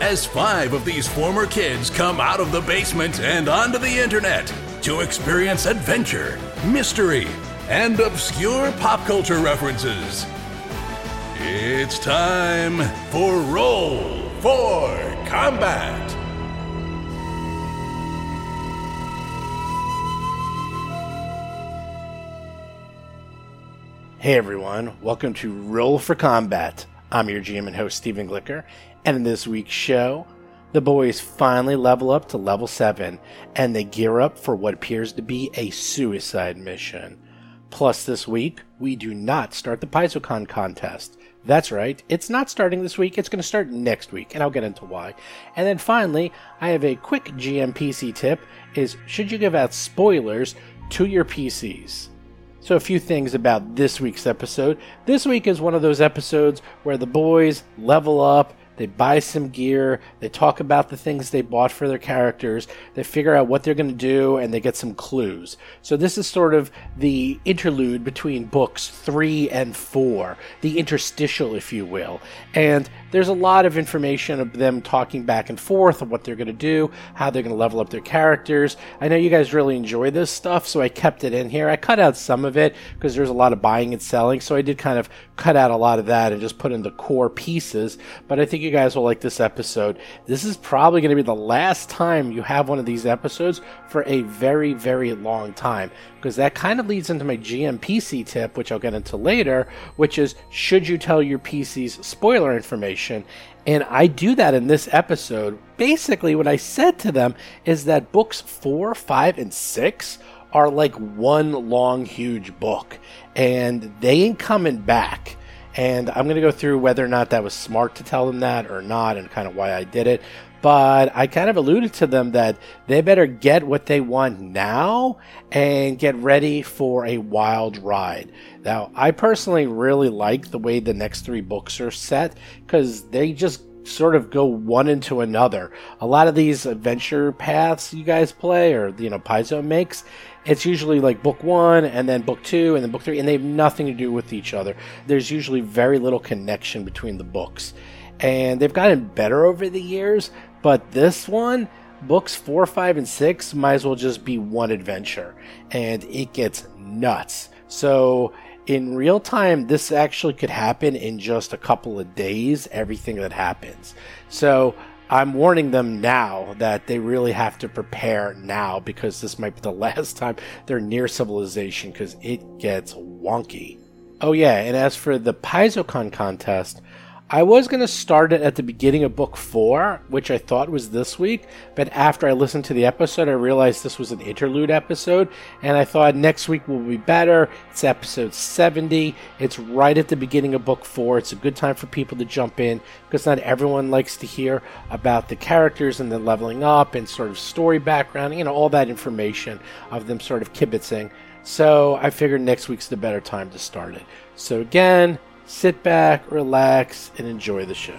as five of these former kids come out of the basement and onto the internet to experience adventure, mystery, and obscure pop culture references. It's time for Roll for Combat. Hey everyone, welcome to Roll for Combat. I'm your GM and host Stephen Glicker, and in this week's show, the boys finally level up to level 7 and they gear up for what appears to be a suicide mission. Plus, this week, we do not start the PaizoCon contest. That's right, it's not starting this week, it's going to start next week, and I'll get into why. And then finally, I have a quick GMPC tip is should you give out spoilers to your PCs? So, a few things about this week's episode. This week is one of those episodes where the boys level up, they buy some gear, they talk about the things they bought for their characters, they figure out what they're going to do, and they get some clues. So, this is sort of the interlude between books three and four, the interstitial, if you will. And there's a lot of information of them talking back and forth of what they're going to do, how they're going to level up their characters. I know you guys really enjoy this stuff, so I kept it in here. I cut out some of it because there's a lot of buying and selling, so I did kind of cut out a lot of that and just put in the core pieces. But I think you guys will like this episode. This is probably going to be the last time you have one of these episodes for a very, very long time because that kind of leads into my GMPC tip, which I'll get into later, which is should you tell your PCs spoiler information? And I do that in this episode. Basically, what I said to them is that books four, five, and six are like one long, huge book, and they ain't coming back. And I'm going to go through whether or not that was smart to tell them that or not, and kind of why I did it but I kind of alluded to them that they better get what they want now and get ready for a wild ride. Now, I personally really like the way the next three books are set because they just sort of go one into another. A lot of these adventure paths you guys play or you know Paizo makes, it's usually like book one and then book two and then book three, and they have nothing to do with each other. There's usually very little connection between the books. And they've gotten better over the years, but this one, books four, five, and six might as well just be one adventure, and it gets nuts. So in real time, this actually could happen in just a couple of days, everything that happens. So I'm warning them now that they really have to prepare now because this might be the last time they're near civilization because it gets wonky. Oh, yeah, and as for the PaizoCon contest, I was going to start it at the beginning of book four, which I thought was this week, but after I listened to the episode, I realized this was an interlude episode, and I thought next week will be better. It's episode 70. It's right at the beginning of book four. It's a good time for people to jump in because not everyone likes to hear about the characters and the leveling up and sort of story background, you know, all that information of them sort of kibitzing. So I figured next week's the better time to start it. So again, sit back, relax, and enjoy the show.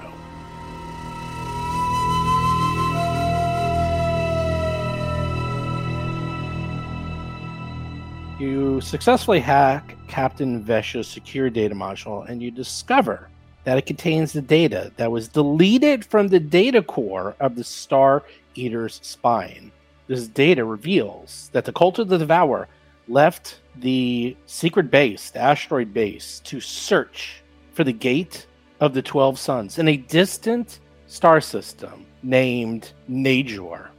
You successfully hack Captain Vesh's secure data module and you discover that it contains the data that was deleted from the data core of the Star Eater's spine. This data reveals that the Cult of the Devourer left the secret base, the asteroid base, to search for the Gate of the Twelve Suns in a distant star system named Najor.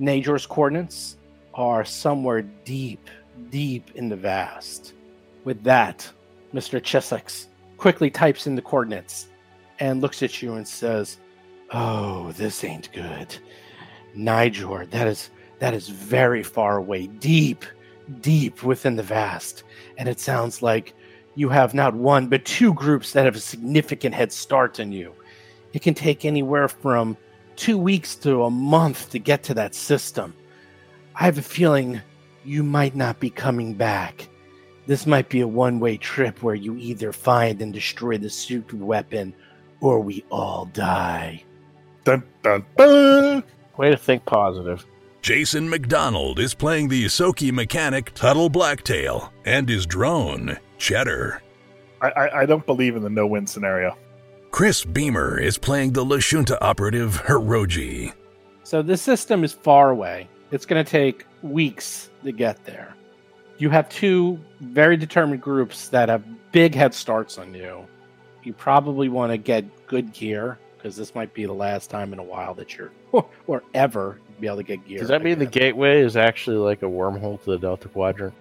Najor's coordinates are somewhere deep, deep in the vast. With that, Mr. Chiskisk quickly types in the coordinates and looks at you and says, Oh, this ain't good. Najor, that is that is very far away, deep, deep within the vast. And it sounds like you have not one but two groups that have a significant head start on you. It can take anywhere from two weeks to a month to get to that system. I have a feeling you might not be coming back. This might be a one way trip where you either find and destroy the super weapon or we all die. Dun, dun, dun. Way to think positive. Jason McDonald is playing the Ysoki mechanic Tuttle Blacktail and his drone, Cheddar. I, I, I don't believe in the no win scenario. Chris Beamer is playing the Lashunta operative Hiroji. So this system is far away. It's going to take weeks to get there. You have two very determined groups that have big head starts on you. You probably want to get good gear because this might be the last time in a while that you're or ever be able to get gear. Does that mean the gateway is actually like a wormhole to the Delta Quadrant?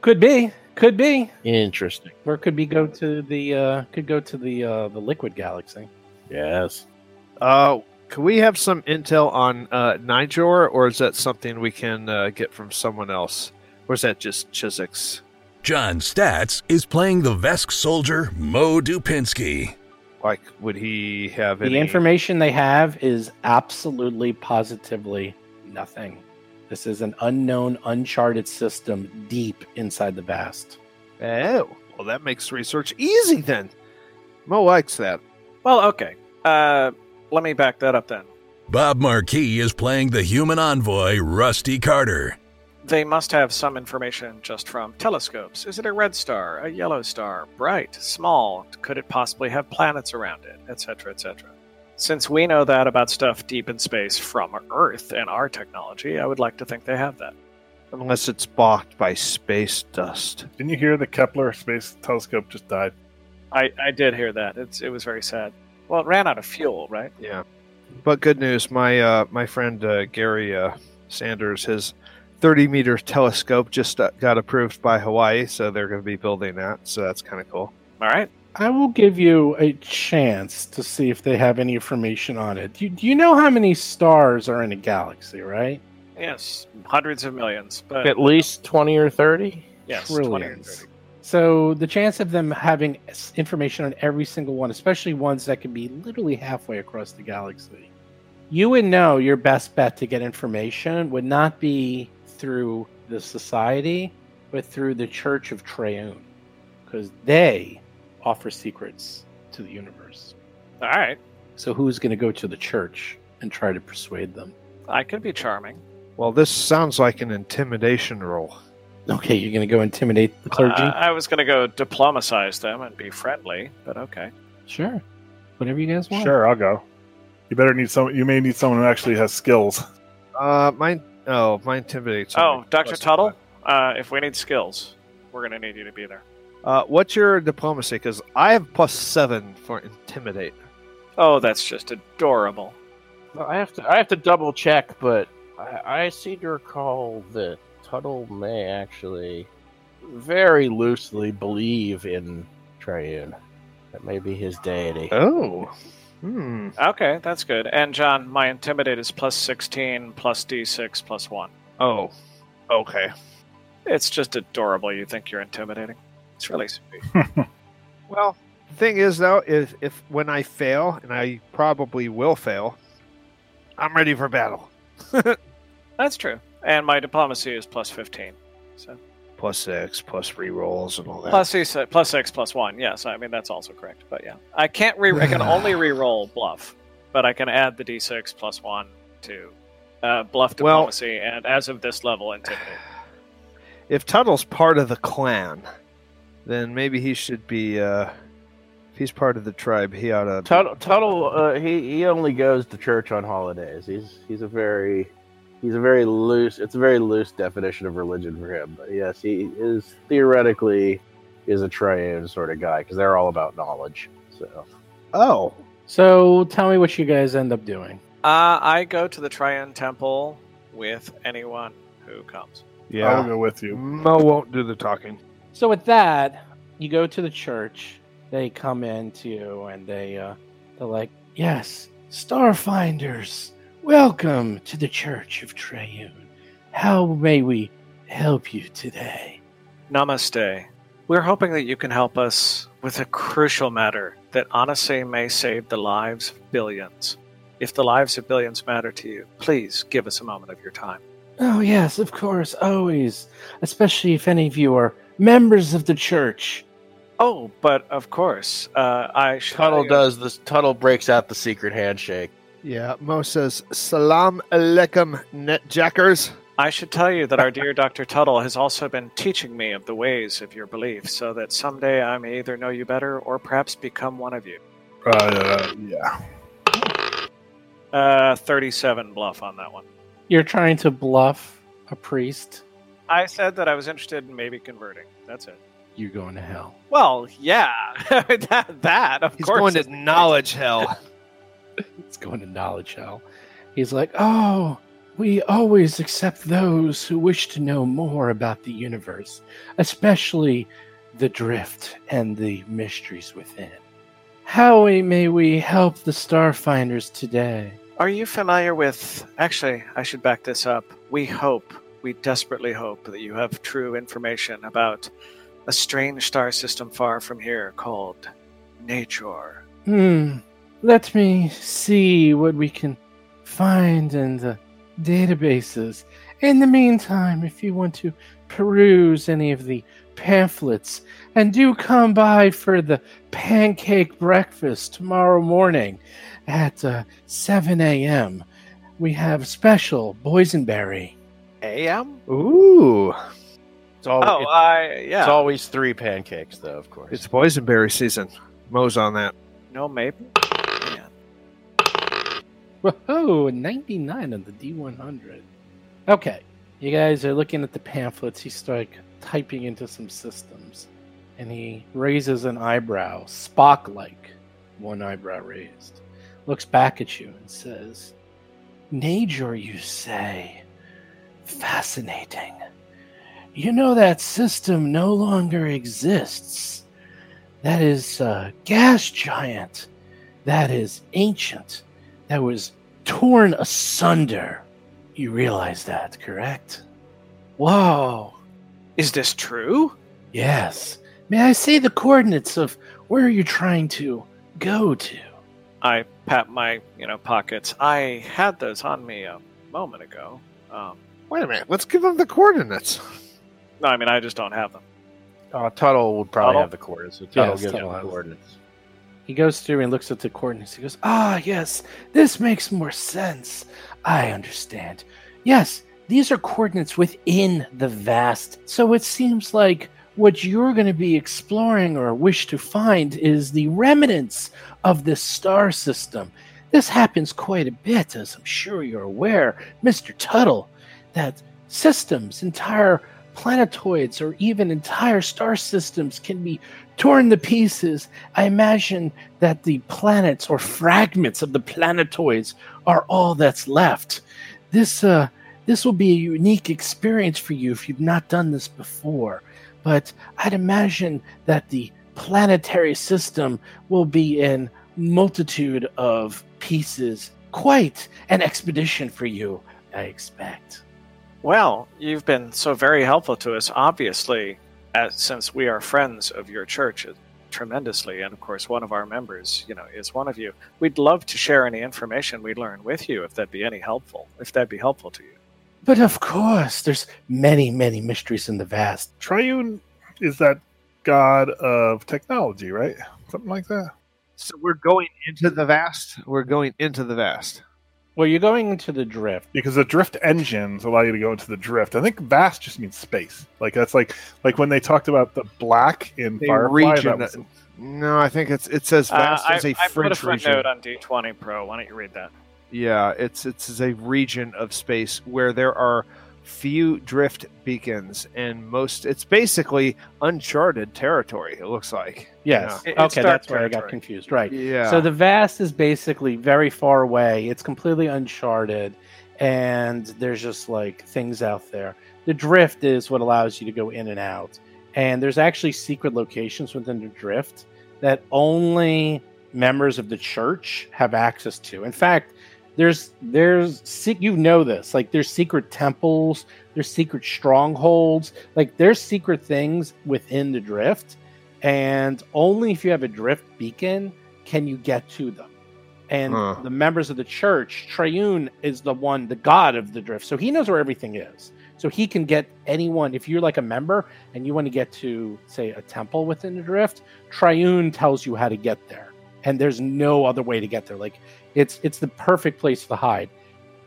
could be could be Interesting. or could be go to the uh could go to the uh the liquid galaxy. Yes. Uh, can we have some intel on uh, Najor, or is that something we can uh, get from someone else? Or is that just Chiskisk? John Statz is playing the Vesk soldier Mo Dupinsky. Like, would he have The information they have is absolutely positively nothing. This is an unknown, uncharted system deep inside the vast. Oh, well, that makes research easy then. Mo likes that. Well, okay. Uh, let me back that up then. Bob Marquis is playing the human envoy Rusty Carter. They must have some information just from telescopes. Is it a red star, a yellow star, bright, small? Could it possibly have planets around it, etc., etc.? Since we know that about stuff deep in space from Earth and our technology, I would like to think they have that. Unless it's blocked by space dust. Didn't you hear the Kepler Space Telescope just died? I, I did hear that. It's it was very sad. Well, it ran out of fuel, right? Yeah. But good news, my uh, my friend uh, Gary uh, Sanders, his 30 meter telescope just uh, got approved by Hawaii, so they're going to be building that. So that's kind of cool. All right. I will give you a chance to see if they have any information on it. Do you, do you know how many stars are in a galaxy, right? Yes, hundreds of millions, but At least 20 or 30? yes, 20 or Trillions. 30. So the chance of them having information on every single one, especially ones that can be literally halfway across the galaxy, you would know your best bet to get information would not be through the society, but through the Church of Triune, because they offer secrets to the universe. All right. So who's going to go to the church and try to persuade them? I could be charming. Well, this sounds like an intimidation roll. Okay, you're going to go intimidate the clergy. Uh, I was going to go diplomatize them and be friendly, but okay. sure, whatever you guys want. Sure, I'll go. You better need some. You may need someone who actually has skills. Uh, mine. Oh, my intimidates. Oh, Dr. Tuttle, uh, if we need skills, we're going to need you to be there. Uh, what's your diplomacy? Because I have plus seven for intimidate. Oh, that's just adorable. Well, I have to I have to double check, but I, I seem to recall that Tuttle may actually very loosely believe in Triune. That may be his deity. Oh. Hmm. Okay, that's good. And John, my intimidate is plus 16, plus d6, plus 1. Oh. Okay. It's just adorable. You think you're intimidating. It's really sweet. Well, the thing is though, if if when I fail, and I probably will fail, I'm ready for battle. That's true. And my diplomacy is plus 15. So Plus six, plus re rolls, and all that. plus six, plus six, plus one. Yes, I mean that's also correct. But yeah, I can't re. I can only re-roll bluff, but I can add the d6 plus one to uh, bluff Well- diplomacy, and as of this level, intimidate. if Tuttle's part of the clan, then maybe he should be. uh If he's part of the tribe, he ought to. Tuttle, Tuttle uh, he he only goes to church on holidays. He's he's a very he's a very loose. It's a very loose definition of religion for him. But yes, he is theoretically is a triune sort of guy because they're all about knowledge. So Oh, So tell me what you guys end up doing. Uh, I go to the Triune Temple with anyone who comes. Yeah, I'll go with you. Mo won't do the talking. So with that, you go to the church. They come in to you and they uh, they're like, "Yes, Starfinders, welcome to the Church of Triune. How may we help you today?" Namaste. We're hoping that you can help us with a crucial matter that honestly may save the lives of billions. If the lives of billions matter to you, please give us a moment of your time. Oh, yes, of course, always. Especially if any of you are members of the church. Oh, but of course, uh, I Tuttle tell you- does this. Tuttle breaks out the secret handshake. Yeah, Mo says, Salam alaikum, netjackers. I should tell you that our dear Dr. Tuttle has also been teaching me of the ways of your belief, so that someday I may either know you better or perhaps become one of you. Uh, yeah. Uh, 37 bluff on that one. You're trying to bluff a priest. I said that I was interested in maybe converting. That's it. You're going to hell. Well, yeah, that, that of He's course. going to the case. knowledge hell. It's going to knowledge hell. He's like, oh, we always accept those who wish to know more about the universe, especially the drift and the mysteries within. How may we help the Starfinders today? Are you familiar with? Actually, I should back this up. We hope, we desperately hope that you have true information about a strange star system far from here called Najor. Hmm. Let me see what we can find in the databases. In the meantime, if you want to peruse any of the pamphlets, and do come by for the pancake breakfast tomorrow morning at uh, 7 a.m. We have special boysenberry. AM? Ooh, It's all. Oh, it- I yeah. It's always three pancakes, though. Of course. it's boysenberry season. Mo's on that. no maple. Whoa, 99 on the D100. Okay, you guys are looking at the pamphlets. He's like typing into some systems, and he raises an eyebrow, Spock like, one eyebrow raised. Looks back at you and says, Najor, you say? Fascinating. You know that system no longer exists. That is a gas giant. That is ancient that was torn asunder. You realize that, correct? Whoa. Is this true? Yes. May I see the coordinates of where you're trying to go to? I pat my, you know, pockets. I had those on me a moment ago. Um, Wait a minute. Let's give them the coordinates. no, I mean I just don't have them. Uh, Tuttle would probably Tuttle? have the coordinates. So Tuttle Yes, gives Tuttle him the coordinates. He goes through and looks at the coordinates. He goes, Ah, yes, this makes more sense. I understand. Yes, these are coordinates within the vast. So it seems like what you're going to be exploring or wish to find is the remnants of this star system. This happens quite a bit, as I'm sure you're aware, Mr. Tuttle, that systems, entire planetoids, or even entire star systems can be torn to pieces. I imagine that the planets or fragments of the planetoids are all that's left. This uh this will be a unique experience for you if you've not done this before. But I'd imagine that the planetary system will be in multitude of pieces. Quite an expedition for you, I expect. Well, you've been so very helpful to us, obviously, as, since we are friends of your church uh, tremendously, and of course, one of our members, you know, is one of you. We'd love to share any information we learn with you, if that'd be any helpful. If that'd be helpful to you. But of course, there's many, many mysteries in the vast. Triune is that god of technology, right? Something like that. So we're going into the vast. We're going into the vast. Well, you're going into the drift. Because the drift engines allow you to go into the drift. I think vast just means space. Like that's like like when they talked about the black in A Firefly. region. Was, No, I think it's it says Uh, vast I, as a I put a French region. footnote on D20 Pro. Why don't you read that? Yeah, it's it's a region of space where there are few drift beacons and most it's basically uncharted territory it looks like Yes. Yeah. It- okay, dark that's where I got confused. Right. yeah So the vast is basically very far away. It's completely uncharted, and there's just like things out there. The drift is what allows you to go in and out, and there's actually secret locations within the drift that only members of the church have access to. In fact, there's there's you know this like there's secret temples, there's secret strongholds, like there's secret things within the drift, and only if you have a drift beacon can you get to them. And Huh. the members of the church, Triune is the one, the god of the drift. So he knows where everything is. So he can get anyone, if you're like a member and you want to get to, say, a temple within the drift, Triune tells you how to get there. And there's no other way to get there. Like it's it's the perfect place to hide.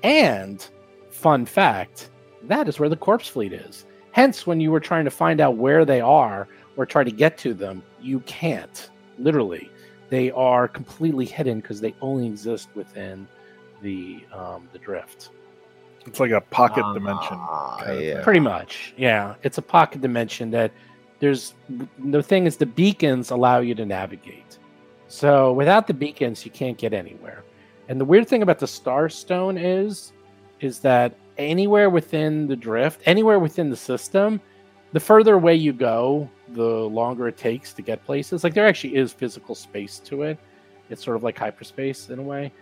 And fun fact, that is where the corpse fleet is. Hence, when you were trying to find out where they are or try to get to them, you can't. Literally, they are completely hidden because they only exist within the um, the drift. It's like a pocket Ah, dimension. kind of yeah. Pretty much, yeah. It's a pocket dimension that there's the thing is the beacons allow you to navigate. So without the beacons, you can't get anywhere. And the weird thing about the Star Stone is, is that anywhere within the drift, anywhere within the system, the further away you go, the longer it takes to get places. Like there actually is physical space to it. It's sort of like hyperspace in a way.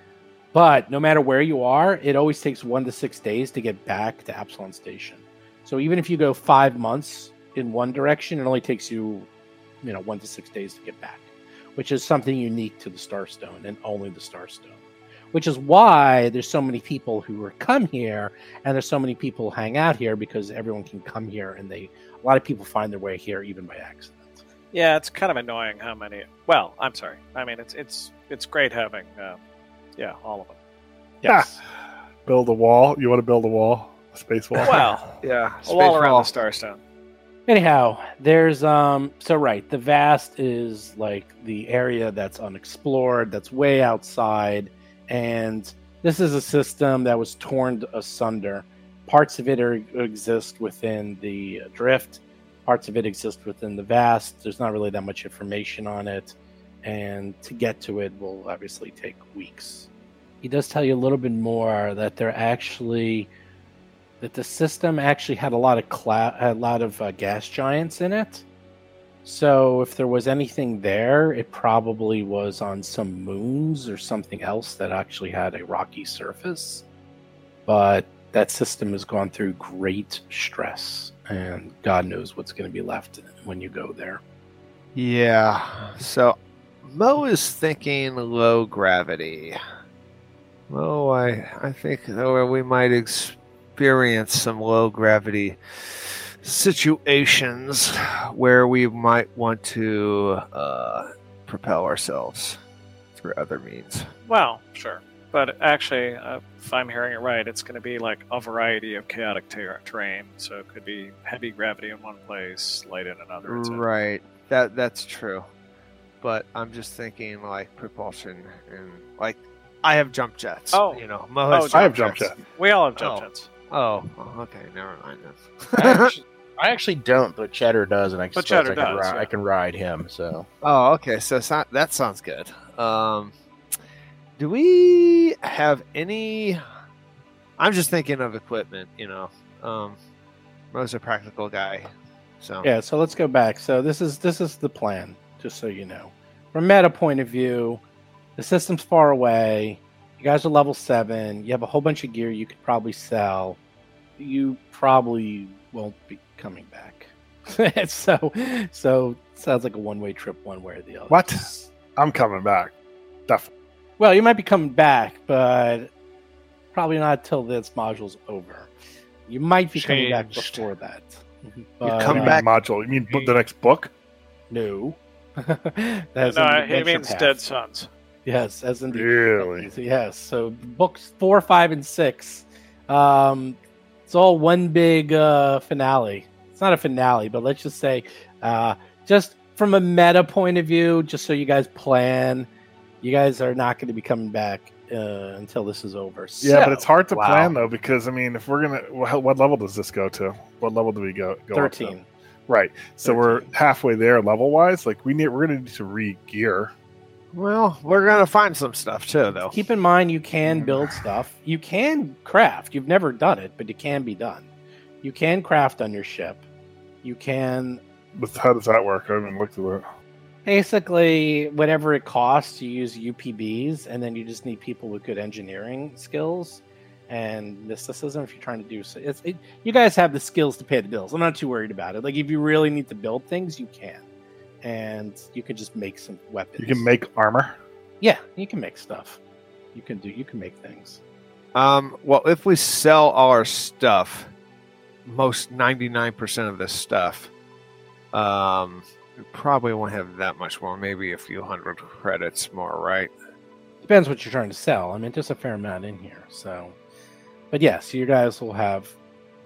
But no matter where you are, it always takes one to six days to get back to Absalom Station. So even if you go five months in one direction, it only takes you, you know, one to six days to get back, which is something unique to the Starstone and only the Starstone. Which is why there's so many people who are come here, and there's so many people who hang out here because everyone can come here, and they a lot of people find their way here even by accident. Yeah, it's kind of annoying how many. Well, I'm sorry. I mean, it's it's it's great having, uh, yeah, all of them. Yes. Build a wall. You want to build a wall? A space wall? Well, Yeah. a wall around wall. the Starstone. Anyhow, there's um so right, the vast is like the area that's unexplored, that's way outside, and this is a system that was torn asunder. Parts of it are, exist within the drift, parts of it exist within the vast. There's not really that much information on it, and to get to it will obviously take weeks. He does tell you a little bit more that they're actually that the system actually had a lot of a lot of uh, gas giants in it. So if there was anything there, it probably was on some moons or something else that actually had a rocky surface. But that system has gone through great stress, and God knows what's going to be left when you go there. Yeah. So Mo is thinking low gravity. Mo, I I think we might experience some low gravity situations where we might want to uh, propel ourselves through other means. Well, sure. But actually, uh, if I'm hearing it right, it's going to be like a variety of chaotic ter- terrain. So it could be heavy gravity in one place, light in another. et. Right. That that's true. But I'm just thinking like propulsion and like I have jump jets. Oh. you know, Mo Oh, I have jump jets. jet. We all have jump Oh. jets. Oh, okay, never mind I actually, I actually don't, but Cheddar does, and I But Cheddar I can, ri- yeah. I can ride him. So oh, okay, so it's not, that sounds good. Um, do we have any? I'm just thinking of equipment. You know, um, Mo's a practical guy, so Yeah, so let's go back. So this is this is the plan, just so you know. From a meta point of view, the system's far away. You guys are level seven. You have a whole bunch of gear you could probably sell. You probably won't be coming back. so so sounds like a one way trip one way or the other. What? I'm coming back. Definitely. Well, you might be coming back, but probably not till this module's over. You might be coming back before that. come But, What do you back- mean module? You mean the next book? No. That's no, he means path. Dead Suns. Yes, as indeed. Really? Yes. So books four, five, and six. Um, it's all one big uh, finale. It's not a finale, but let's just say, uh, just from a meta point of view, just so you guys plan, you guys are not going to be coming back uh, until this is over. Yeah, but it's hard to wow. plan though because I mean, if we're gonna, wh- what level does this go to? What level do we go? go thirteen. Right. So we're halfway there level wise. Like we need, we're gonna need to re-gear. Well, we're gonna find some stuff too, though. Keep in mind, you can build stuff. You can craft. You've never done it, but it can be done. You can craft on your ship. You can But how does that work? I haven't looked at it. basically whatever it costs. You use UPBs, and then you just need people with good engineering skills and mysticism if you're trying to do so. It's it, you guys have the skills to pay the bills. I'm not too worried about it. Like if you really need to build things, you can, and you can just make some weapons. You can make armor. Yeah, you can make stuff. You can do. You can make things. Um, well, if we sell all our stuff, most ninety nine percent of this stuff, um, we probably won't have that much more. Maybe a few hundred credits more, right? Depends what you're trying to sell. I mean, there's a fair amount in here. So, but yes, you guys will have.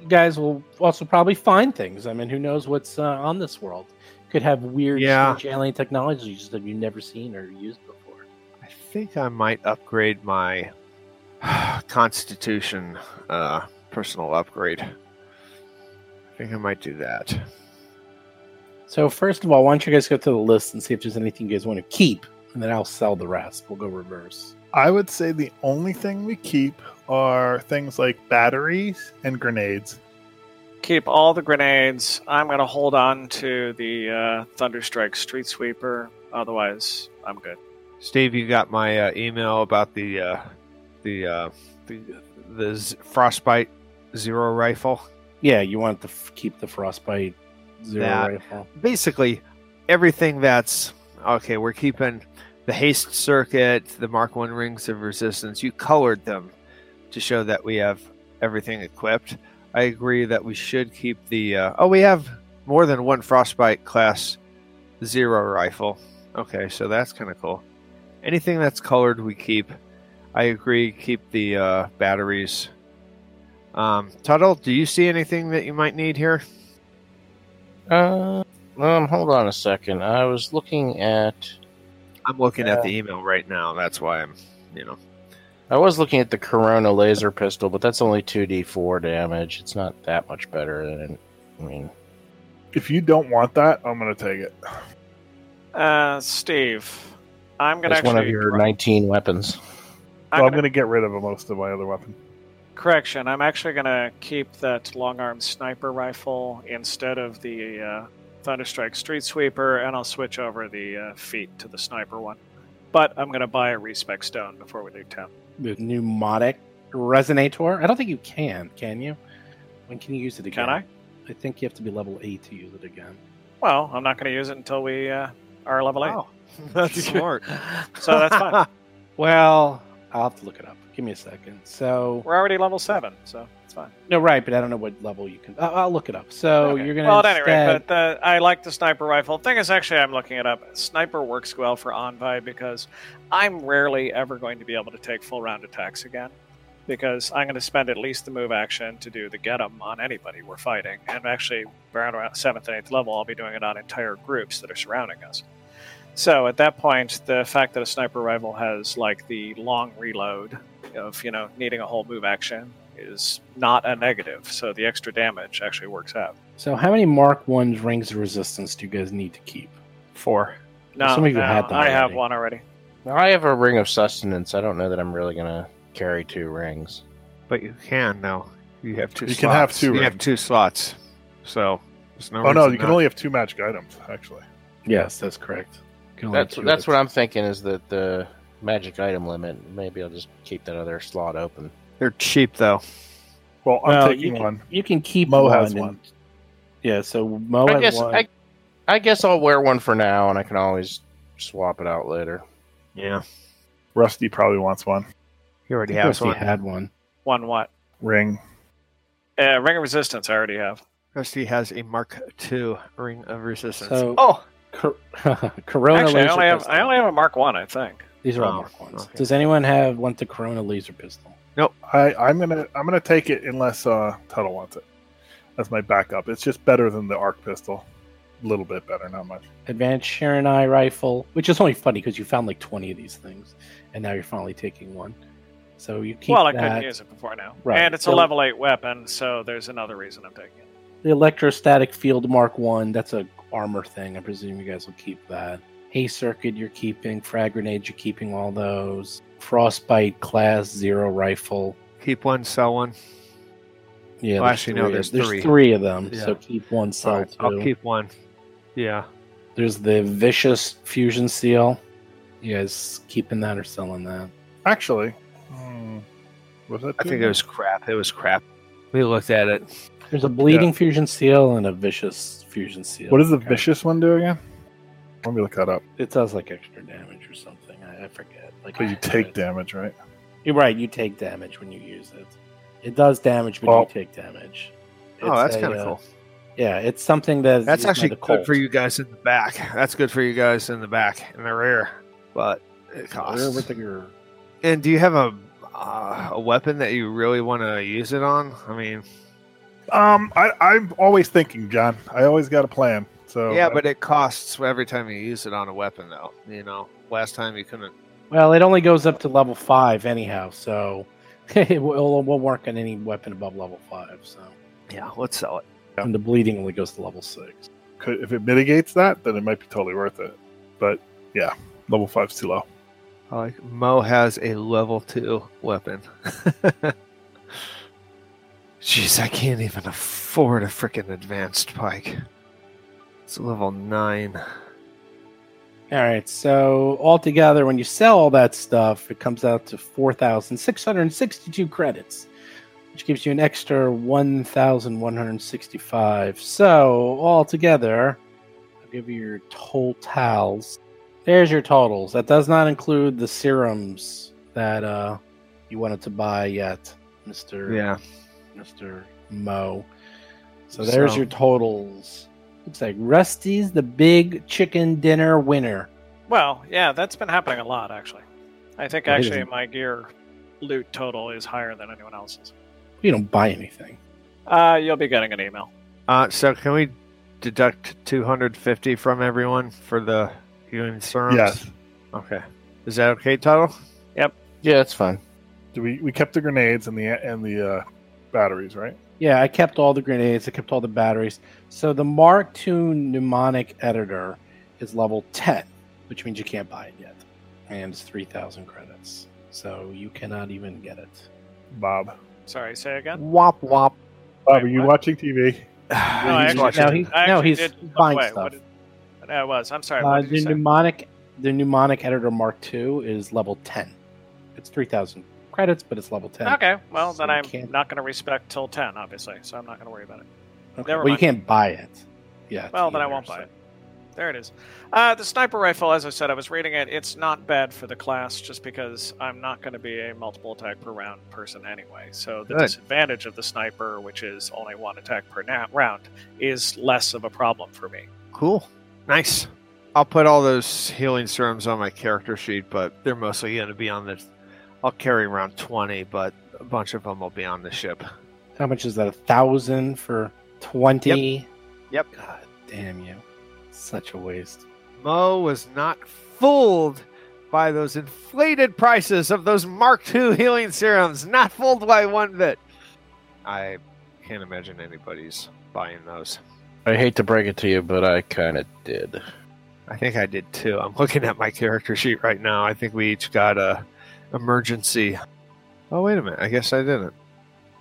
You guys will also probably find things. I mean, who knows what's uh, on this world? Could have weird, Yeah. strange alien technologies that you've never seen or used before. I think I might upgrade my Constitution uh, personal upgrade. I think I might do that. So first of all, why don't you guys go to the list and see if there's anything you guys want to keep, and then I'll sell the rest. We'll go reverse. I would say the only thing we keep are things like batteries and grenades. Keep all the grenades. I'm going to hold on to the uh, Thunderstrike Street Sweeper. Otherwise, I'm good. Steve, you got my uh, email about the uh, the uh, the the Z- frostbite zero rifle. Yeah, you want to f- keep the frostbite zero That- rifle. Basically, everything that's okay. We're keeping the haste circuit, the Mark One rings of resistance. You colored them to show that we have everything equipped. I agree that we should keep the. Uh, oh, we have more than one frostbite class zero rifle. Okay, so that's kind of cool. Anything that's colored, we keep. I agree. Keep the uh, batteries. Um, Tuttle, do you see anything that you might need here? Uh, um, hold on a second. I was looking at. I'm looking at the email right now. That's why I'm, you know. I was looking at the Corona laser pistol, but that's only two D four damage. It's not that much better than. I mean, If you don't want that, I'm going to take it. Uh, Steve, I'm going to that's actually. one of your nineteen weapons. I'm So I'm gonna- going to get rid of most of my other weapon. Correction. I'm actually going to keep that long arm sniper rifle instead of the uh, Thunderstrike Street Sweeper, and I'll switch over the uh, feet to the sniper one. But I'm going to buy a respec stone before we leave town. The pneumatic resonator. I don't think you can. Can you? When can you use it again? Can I? I think you have to be level eight to use it again. Well, I'm not going to use it until we uh, are level 8. Oh, that's smart. So that's fine. Well, I'll have to look it up. Give me a second. So We're already level 7, so it's fine. no, right, but I don't know what level you can. I'll, I'll look it up. So Okay. you're gonna. Well, at any rate, but the, I like the sniper rifle. Thing is, actually, I'm looking it up. Sniper works well for Envi because I'm rarely ever going to be able to take full round attacks again. Because I'm going to spend at least the move action to do the get get 'em on anybody we're fighting. And actually, around around 7th and 8th level, I'll be doing it on entire groups that are surrounding us. So at that point, the fact that a sniper rifle has like the long reload of, you know, needing a whole move action is not a negative. So the extra damage actually works out. so how many Mark One rings of resistance do you guys need to keep? Four. No, Some of you no, had them I have one already. Now, I have a ring of sustenance. I don't know that I'm really gonna carry two rings. But you can now. You have two. You slots. can have two You have two slots. So there's no. Oh, no, reason you can not- only have two magic items, actually. Yes, that's correct. You can only have That's that's what. I'm thinking is that the magic item limit. Maybe I'll just keep that other slot open. They're cheap though. Well, I'm Well, taking you can, one. You can keep Mo one. has and- one. Yeah, so Mo I has guess one. I, I guess I'll wear one for now, and I can always swap it out later. Yeah. Rusty probably wants one. He already has Rusty one. had one. One what? Ring. Uh, Ring of Resistance, I already have. Rusty has a Mark II ring of resistance. So- oh, Cor- Corona Actually, I laser only have. I only have a Mark One, I think. These are all Oh, Mark ones. okay. Does anyone have want the Corona laser pistol? I, I'm gonna I'm gonna take it unless uh, Tuttle wants it. That's my backup. It's just better than the arc pistol. A little bit better, not much. Advanced shirren-eye rifle, which is only funny because you found like twenty of these things, and now you're finally taking one. So you keep well, I that. couldn't use it before now, Right. and it's a So- level eight weapon, so there's another reason I'm taking it. The electrostatic field Mark One. That's a armor thing. I presume you guys will keep that. Hay circuit you're keeping. Frag grenades you're keeping all those. Frostbite class zero rifle. keep one, sell one. Yeah, Well, there's actually, no, three- there's there's three. three of them. Yeah. So keep one, All sell right, two. I'll keep one. Yeah. There's the vicious fusion seal. You guys keeping that or selling that? Actually, hmm, was that? I think it was crap. It was crap. We looked at it. There's a bleeding fusion seal and a vicious fusion seal. What does the Okay. vicious one do again? Let me look that up. It does like extra damage or something. I, I forget. Like But you take damage, right? You're right. You take damage when you use it. It does damage, but Oh. you take damage. Oh, that's kind of uh, cool. Yeah, it's something that That's actually not a good for you guys in the back. That's good for you guys in the back in the rear, but it costs. With the- And do you have a uh, a weapon that you really want to use it on? I mean, Um, I, I'm always thinking, John. I always got a plan. So yeah, but it costs every time you use it on a weapon, though. You know, last time you couldn't. Well, it only goes up to level five anyhow, so it will, it won't work on any weapon above level five. So, Yeah, let's sell it. and the bleeding only goes to level six. could, if it mitigates that, then it might be totally worth it. But yeah, level five's too low. I like Mo has a level two weapon. Jeez, I can't even afford a freaking advanced pike. It's level nine. All right, so altogether, when you sell all that stuff, it comes out to 4,662 credits, which gives you an extra 1,165. So, altogether, I'll give you your totals. There's your totals. That does not include the serums that uh, you wanted to buy yet, Mr. Yeah. Mr. Mo. So there's So- your totals. Looks like Rusty's the big chicken dinner winner. Well, yeah, that's been happening a lot actually. I think Well, actually doesn't- my gear loot total is higher than anyone else's. You don't buy anything. Uh, you'll be getting an email. Uh, so can we deduct 250 from everyone for the healing serums? Yes. Okay. Is that okay, Tuttle? Yep. Yeah, it's fine. Do we we kept the grenades and the and the uh, batteries, right? Yeah, I kept all the grenades. I kept all the batteries. So the Mark II mnemonic editor is level 10, which means you can't buy it yet. And it's 3,000 credits. So you cannot even get it. Bob. Sorry, say again. Wop wop. Bob, Wait, are you what? watching TV? No, I he's actually, watching- no, he's- I no, he's did look buying away. stuff. What did- yeah, it was. I'm sorry. Uh, What did the you say? mnemonic the mnemonic editor Mark II is level 10. It's 3,000 credits, but it's level 10. Okay, well So then I'm can't- not going to respect till ten, obviously. So I'm not going to worry about it. Okay. never Well, you can't buy it. Yeah. Well, then I won't buy it. There it is. Uh, the sniper rifle, as I said, I was reading it. It's not bad for the class, just because I'm not going to be a multiple attack per round person anyway. So the Good. disadvantage of the sniper, which is only one attack per na- round, is less of a problem for me. Cool. Nice. I'll put all those healing serums on my character sheet, but they're mostly going to be on the. I'll carry around 20, but a bunch of them will be on the ship. How much is that? A thousand for 20? Yep. God damn you. Such a waste. Mo was not fooled by those inflated prices of those Mark II healing serums. Not fooled by one bit. I can't imagine anybody's buying those. I hate to break it to you, but I kind of did. I think I did too. I'm looking at my character sheet right now. I think we each got a emergency. Oh wait a minute. I guess I didn't.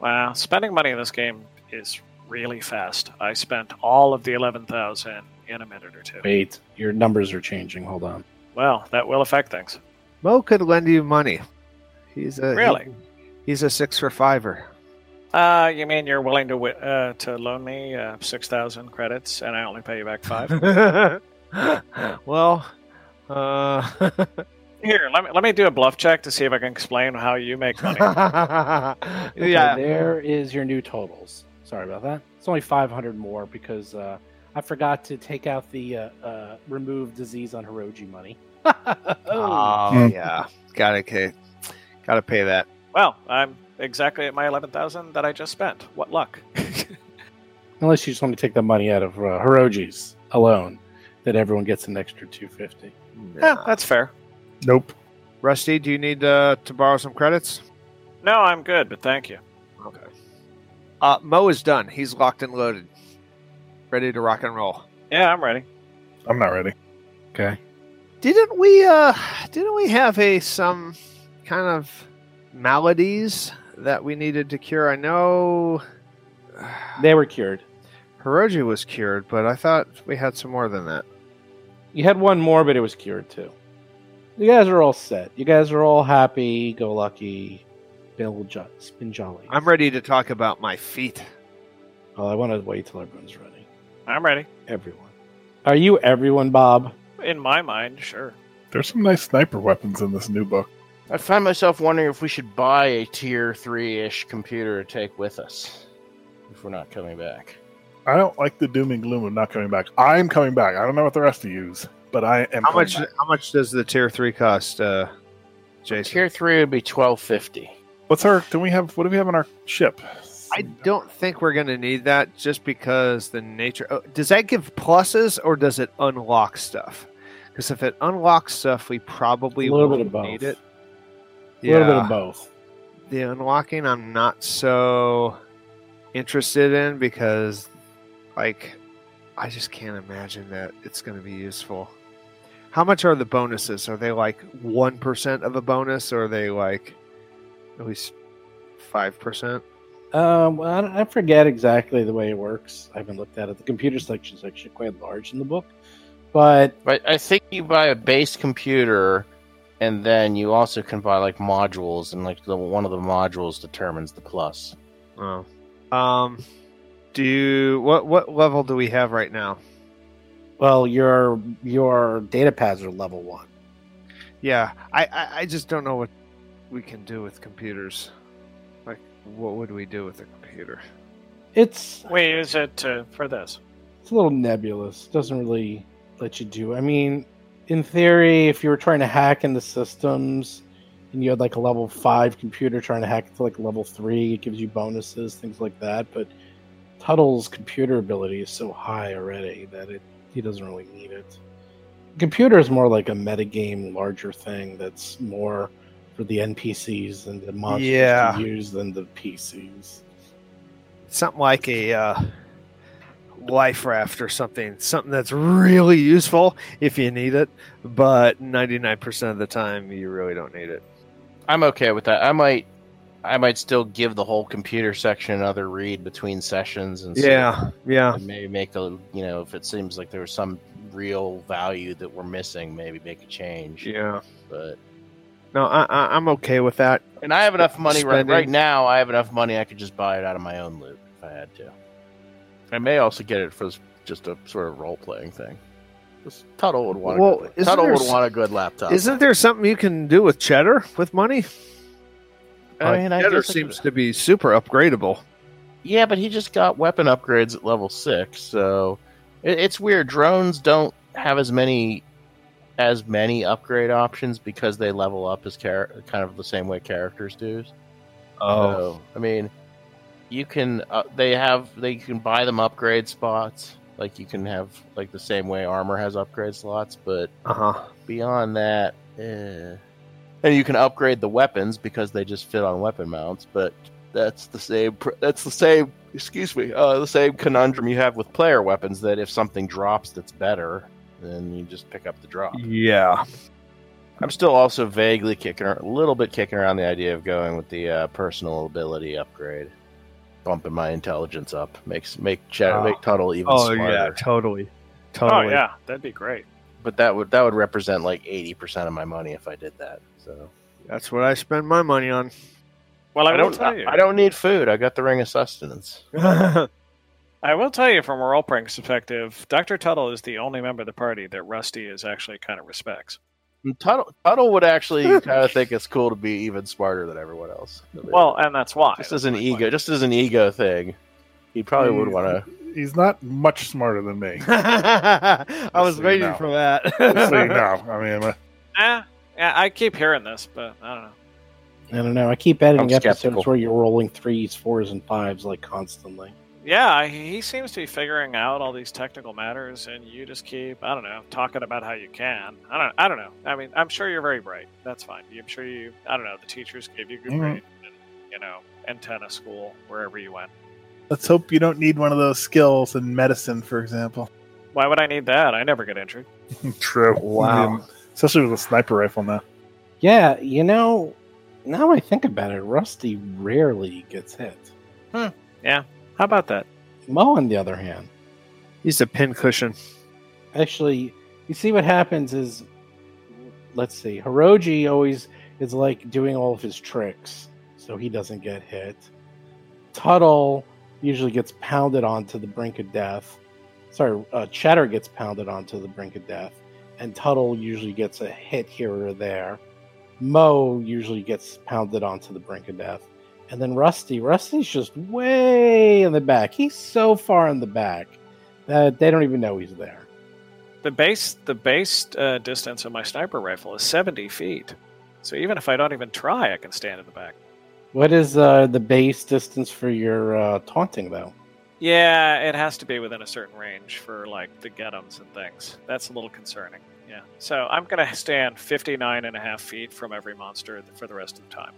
Wow, spending money in this game is really fast. I spent all of the eleven thousand in a minute or two. Wait, your numbers are changing. Hold on. Well, that will affect things. Mo could lend you money. He's a Really? he- he's a six for fiver. Uh, you mean you're willing to uh, to loan me uh, six thousand credits, and I only pay you back five? well, uh, Here, let me let me do a bluff check to see if I can explain how you make money. Okay, yeah. there is your new totals. Sorry about that. It's only 500 more because uh, I forgot to take out the uh, uh, remove disease on Hiroji money. Oh Hmm. yeah, gotta pay, gotta pay that. well, I'm exactly at my eleven thousand that I just spent. What luck? Unless you just want to take the money out of uh, Hiroji's alone, that everyone gets an extra 250. yeah, that's fair. Nope. Rusty, do you need uh, to borrow some credits? No, I'm good, but thank you. Okay. Uh, Mo is done. He's locked and loaded, ready to rock and roll. Yeah, I'm ready. I'm not ready. Okay. Didn't we? Uh, didn't we have a some kind of maladies that we needed to cure? I know They were cured. Hiroji was cured, but I thought we had some more than that. You had one more, but it was cured too. You guys are all set. You guys are all happy, go lucky, Bill jo- spin. I'm ready to talk about my feet. Oh, I want to wait till everyone's ready. I'm ready. Everyone. Are you everyone, Bob? In my mind, sure. There's some nice sniper weapons in this new book. I find myself wondering if we should buy a tier three ish computer to take with us if we're not coming back. I don't like the doom and gloom of not coming back. I'm coming back. I don't know what the rest of you use, but I am. How much? back. How much does the tier three cost, uh, Jason? Tier three would be twelve fifty. What's our? Do we have? What do we have on our ship? I don't think we're going to need that just because the nature. Oh, does that give pluses or does it unlock stuff? Because if it unlocks stuff, we probably A little bit won't of both. need it. A little bit of both. The unlocking, I'm not so interested in because, like, I just can't imagine that it's going to be useful. How much are the bonuses? Are they like 1% of a bonus or are they like at least 5%? Um, well, I, I forget exactly the way it works. I haven't looked at it. The computer section is actually quite large in the book, but But I think you buy a base computer, and then you also can buy like modules, and like the one of the modules determines the plus. Oh. Um, do you, what, what level do we have right now? well, your your data pads are level one. Yeah, I, I, I just don't know what we can do with computers. Like, what would we do with a computer? It's We use it uh, for this. it's a little nebulous. Doesn't really let you do. I mean, in theory, if you were trying to hack into systems and you had like a level five computer trying to hack to like level three, it gives you bonuses, things like that. But Tuttle's computer ability is so high already that it he doesn't really need it. Computer is more like a metagame, larger thing that's more for the NPCs and the monsters Yeah. to use than the PCs. Something like a uh, life raft or something. Something that's really useful if you need it, but 99% of the time, you really don't need it. I'm okay with that. I might, I might still give the whole computer section another read between sessions, and see Yeah, yeah. and maybe make a you know if it seems like there was some real value that we're missing, maybe make a change. Yeah. But No, I, I, I'm okay with that. and I have enough money right, right now. I have enough money. I could just buy it out of my own loot if I had to. I may also get it for just a sort of role playing thing. Just Tuttle would want. Well, a good, Tuttle would want a good laptop. Isn't there something you can do with cheddar with money? I mean, I cheddar seems to be super upgradable. Yeah, but he just got weapon upgrades at level six, so it, it's weird. Drones don't have as many as many upgrade options because they level up as char- kind of the same way characters do. So, I mean, you can uh, they have they can buy them upgrade spots. Like you can have like the same way armor has upgrade slots, but uh huh. beyond that, eh. and you can upgrade the weapons because they just fit on weapon mounts. But that's the same. pr- That's the same. Excuse me. Uh, the same conundrum you have with player weapons. That if something drops that's better, then you just pick up the drop. Yeah. I'm still also vaguely kicking, ar- a little bit kicking around the idea of going with the uh, personal ability upgrade, bumping my intelligence up, makes make Ch- Oh. make Tuttle even Oh smarter. yeah, totally, totally. Oh yeah, that'd be great. But that would that would represent like eighty percent of my money if I did that. So That's what I spend my money on. Well, I, I don't. tell you. I don't need food. I got the ring of sustenance. I will tell you from a role playing perspective, Doctor Tuttle is the only member of the party that Rusty is actually kind of respects. And Tuttle, Tuttle would actually kind of think it's cool to be even smarter than everyone else. Well, and that's why. just as an ego, just as an ego thing, he probably would want to. He's not much smarter than me. I was waiting know. for that. so you know, I mean, uh, Eh, yeah, I keep hearing this, but I don't know. I don't know. I keep editing episodes where you're rolling threes, fours, and fives like constantly. Yeah, he he seems to be figuring out all these technical matters, and you just keep, I don't know, talking about how you can. I don't, I don't know. I mean, I'm sure you're very bright. That's fine. I'm sure you, I don't know, the teachers gave you good Mhm. grade, in, you know, antenna school, wherever you went. let's hope you don't need one of those skills in medicine, for example. Why would I need that? I never get injured. True. Wow. Yeah, Especially with a sniper rifle now. Yeah, you know, now I think about it, Rusty rarely gets hit. How about that? Mo, on the other hand, He's a pincushion. actually, you see what happens is, let's see, Hiroji always is like doing all of his tricks, so he doesn't get hit. Tuttle usually gets pounded onto the brink of death. Sorry, uh, Cheddar gets pounded onto the brink of death, and Tuttle usually gets a hit here or there. Mo usually gets pounded onto the brink of death. And then Rusty, Rusty's just way in the back. He's so far in the back that they don't even know he's there. The base the base uh, distance of my sniper rifle is 70 feet. So even if I don't even try, I can stand in the back. What is uh, the base distance for your uh, taunting, though? Yeah, it has to be within a certain range for like the getums and things. That's a little concerning. Yeah. So I'm going to stand 59 and a half feet from every monster for the rest of the time.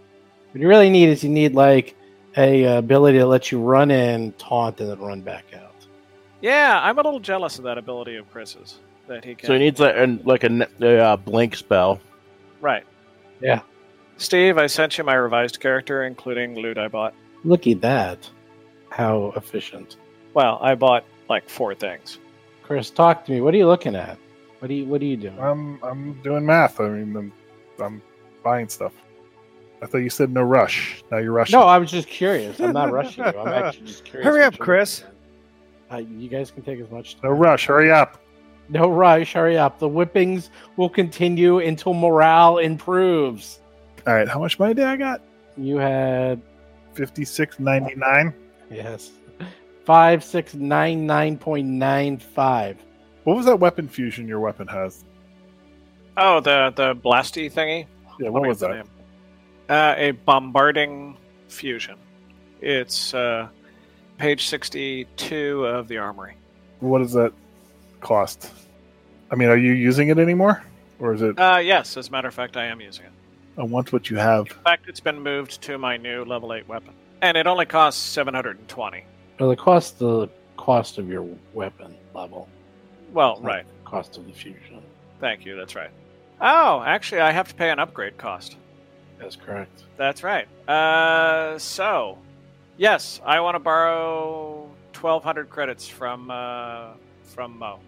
What you really need is you need like a uh, ability to let you run in, taunt, and then run back out. Yeah, I'm a little jealous of that ability of Chris's that he can. So he needs like, an- like a, ne- a uh, blink spell. right. Yeah. Steve, I sent you my revised character, including loot I bought. Looky that. How efficient. Well, I bought like four things. Chris, talk to me. What are you looking at? What are you What are you doing? I'm I'm doing math. I mean, I'm, I'm buying stuff. I thought you said no rush. Now you're rushing. no, I was just curious. I'm not rushing you. I'm actually just curious. Hurry up, Chris. Uh, you guys can take as much no rush. Hurry up. No rush. Hurry up. The whippings will continue until morale improves. All right. How much money did I got? You had Fifty six ninety nine. yes, five six nine nine point nine five. What was that weapon fusion your weapon has? Oh, the the blasty thingy. Yeah. What was that? name. Uh, a bombarding fusion. It's uh, page 62 of the armory. What does that cost? I mean, are you using it anymore, or is it? Uh, yes, as a matter of fact, I am using it. I want what you have. In fact, it's been moved to my new level 8 weapon. And it only costs 720. Well, the cost the cost of your weapon level. Well, right. Cost of the fusion. Thank you. That's right. Oh, actually, I have to pay an upgrade cost. That's correct. That's right. Uh, so, yes, I want to borrow 1,200 credits from uh, from Mo.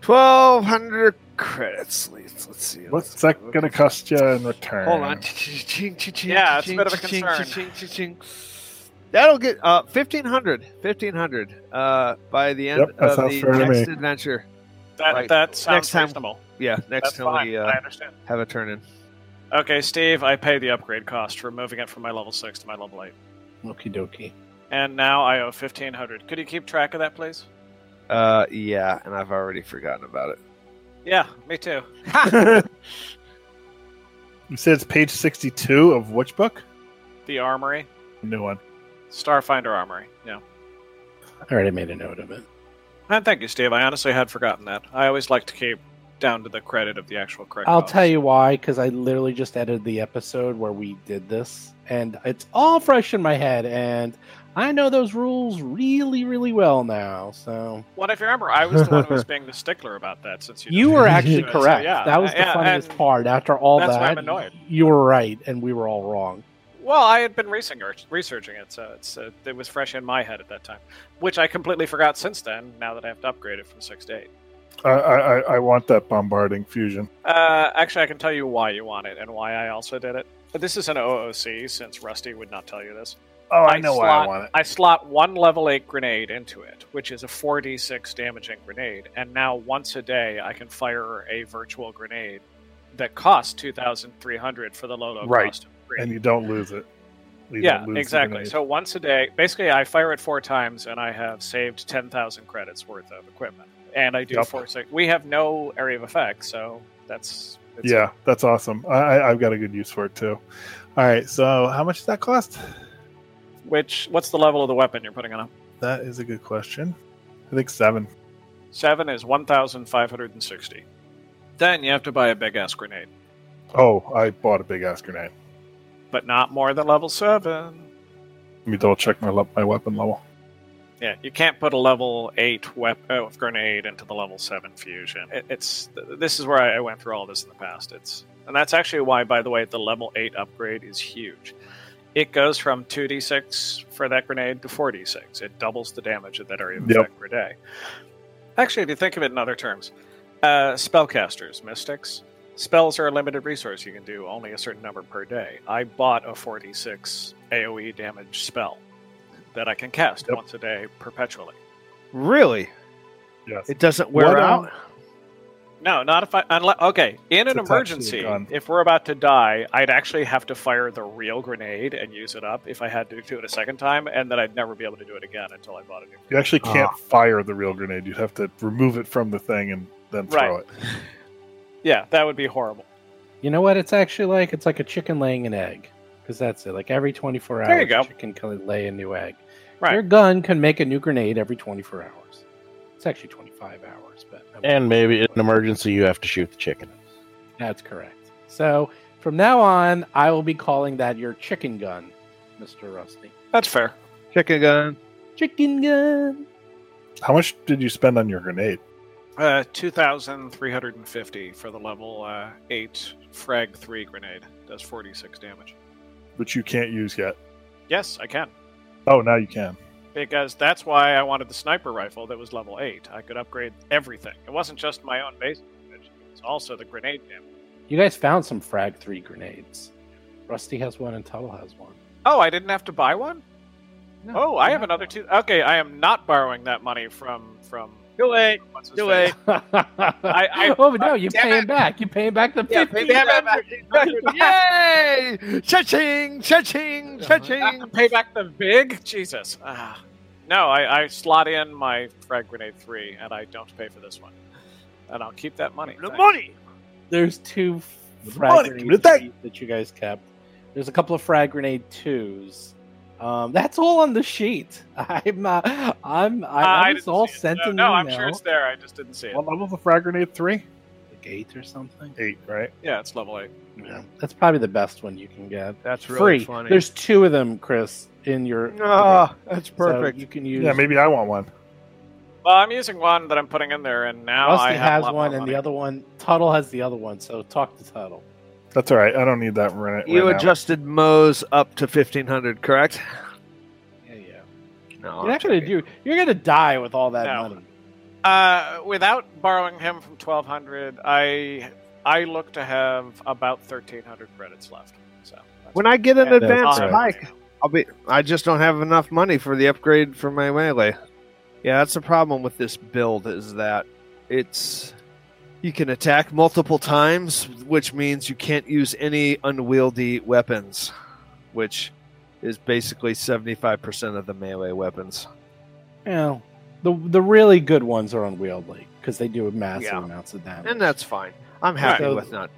Twelve hundred credits. Let's, let's see. What's let's- that going to cost you in return? Hold on. Yeah, it's a bit of a concern. That'll get uh, 1500 1500 uh, by the end Yep, of the next adventure. That Right. that sounds Next time- reasonable. Yeah, next That's time fine. we I uh, understand. have a turn in. Okay, Steve, I pay the upgrade cost for moving it from my level six to my level eight, Okie dokie. and now I owe 1,500. Could you keep track of that, please? Uh, yeah, and I've already forgotten about it. Yeah, me too. it. You said it's page sixty-two of which book? The Armory, New one. Starfinder Armory. Yeah. I already made a note of it. And thank you, Steve. I honestly had forgotten that. I always like to keep down to the credit of the actual correct. I'll cost. tell you why, because I literally just edited the episode where we did this, and it's all fresh in my head, and I know those rules really, really well now. So Well, if you remember, I was the one who was being the stickler about that. Since you, you were actually it. So, correct. yeah, that was the yeah, funniest part. After all that's why that, I'm annoyed. you were right, and we were all wrong. Well, I had been researching it, so it's uh, it was fresh in my head at that time, which I completely forgot since then. Now that I have to upgrade it from six to eight. I, I I- want that bombarding fusion. Uh, actually, I can tell you why you want it and why I also did it. But this is an OOC, since Rusty would not tell you this. Oh, I I know why slot- I want it. I slot one level 8 grenade into it, which is a 4d6 damaging grenade, and now once a day I can fire a virtual grenade that costs 2,300 for the low low Right. cost of three. And you don't lose it. You yeah, lose exactly. So once a day, basically, I fire it four times, and I have saved 10,000 credits worth of equipment. And I do Yep. six. We have no area of effect, so that's it's yeah, that's awesome. I, I I've got a good use for it too. All right, so how much does that cost? Which what's the level of the weapon you're putting on? it? That is a good question. I think seven. Seven is 1,560. Then you have to buy a big ass grenade. Oh, I bought a big ass grenade. but not more than level seven. Let me double check my le- my weapon level. Yeah, you can't put a level eight wep- uh, grenade into the level seven fusion. It, it's this is where I, I went through all this in the past. It's and that's actually why, by the way, the level eight upgrade is huge. It goes from two d six for that grenade to four d six. It doubles the damage of that area of Yep. effect per day. Actually, if you think of it in other terms, uh, spellcasters, mystics, spells are a limited resource. You can do only a certain number per day. I bought a 46 AoE damage spell that I can cast Yep. once a day perpetually. really? Yes. It doesn't wear What, out? um, No, not if I. Unless, okay, in an To touch the emergency, if we're about to die, I'd actually have to fire the real grenade and use it up if I had to do it a second time, and then I'd never be able to do it again until I bought a new. You actually can't fire the real grenade. You'd have to remove it from the thing and then throw Right. it. Yeah, that would be horrible. You know what? It's actually like it's like a chicken laying an egg because that's it. Like every 24 hours, There you go. chicken can lay a new egg. Right. Your gun can make a new grenade every 24 hours. It's actually 25 hours, but I mean, And maybe in an emergency, you have to shoot the chicken. that's correct. So from now on, I will be calling that your chicken gun, Mister Rusty. That's fair. Chicken gun. Chicken gun. How much did you spend on your grenade? Uh, two thousand three hundred and fifty for the level uh, eight frag three grenade. Does forty six damage. Which you can't use yet. Yes, I can. Oh, now you can. because that's why I wanted the sniper rifle that was level 8. I could upgrade everything. It wasn't just my own base damage, it was also the grenade damage. You guys found some frag three grenades. Rusty has one and Tuttle has one. Oh, I didn't have to buy one? No, Oh, I have another two. Okay, I am not borrowing that money from from Go away. what's his Do it. I- oh, no, uh, you damn pay him back. You pay him back the big. Yeah, 50. pay back, Yay! Cha-ching! Cha-ching! Cha-ching! Pay back the big? Jesus. Ah. No, I, I slot in my frag grenade 3 and I don't pay for this one. And I'll keep that money. The Thanks. money! There's two The frag money, grenade give it back. threes that you guys kept. There's a couple of frag grenade twos. Um, that's all on the sheet. I'm, uh, I'm, I, Uh, I I all see it. sent no, in no, I'm sure it's there. I just didn't see it. What level's the frag grenade? Three? like eight or something. Eight, right? Yeah, it's level 8. Yeah, that's probably the best one you can get. That's really Free. funny. There's two of them, Chris, in your. Ah, that's So perfect. you can use. Yeah, maybe I want one. Well, I'm using one that I'm putting in there, and now I have has one, and money. the other one, Tuttle has the other one. So talk to Tuttle. That's all right. I don't need that right, you right now. adjusted Mo's up to 1500, correct? Yeah, yeah. No, You're not gonna do. You're gonna die with all that No. money. Uh, without borrowing him from 1200, I I look to have about 1300 credits left. So When I get an Yeah, that's advanced right. pike, I'll be. I just don't have enough money for the upgrade for my melee. Yeah, that's the problem with this build is that it's you can attack multiple times, which means you can't use any unwieldy weapons, which is basically seventy five percent of the melee weapons. You know, the the really good ones are unwieldy because they do massive Yeah. amounts of damage. And that's fine. I'm happy with not.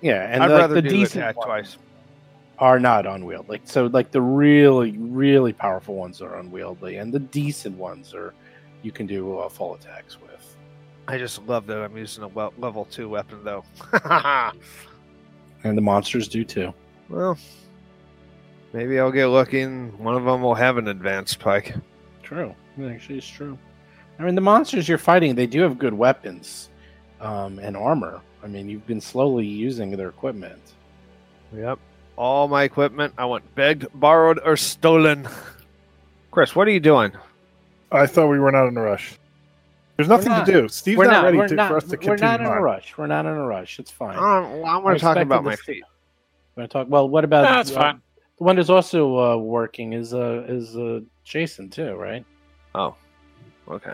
yeah, and I'd the, rather the decent attack twice. are not unwieldy. So like the really really powerful ones are unwieldy, and the decent ones are you can do uh, full attacks with. I just love that I'm using a level two weapon though. And the monsters do too. well, maybe I'll get lucky and one of them will have an advanced pike. True. Actually it's true. I mean, the monsters you're fighting, they do have good weapons um, and armor. I mean, you've been slowly using their equipment. Yep. All my equipment I want begged, borrowed, or stolen. Chris, what are you doing? I thought we were not in a rush. There's nothing not. to do. Steve's we're not, not, ready we're to, not, for us to continue. we're continue not in a rush. We're not in a rush. It's fine. Um, I want I to talk about my feet. We're gonna talk. Well, what about No, that's uh, fine. The one that's also uh, working is uh, is uh, Jason too, right? Oh, okay.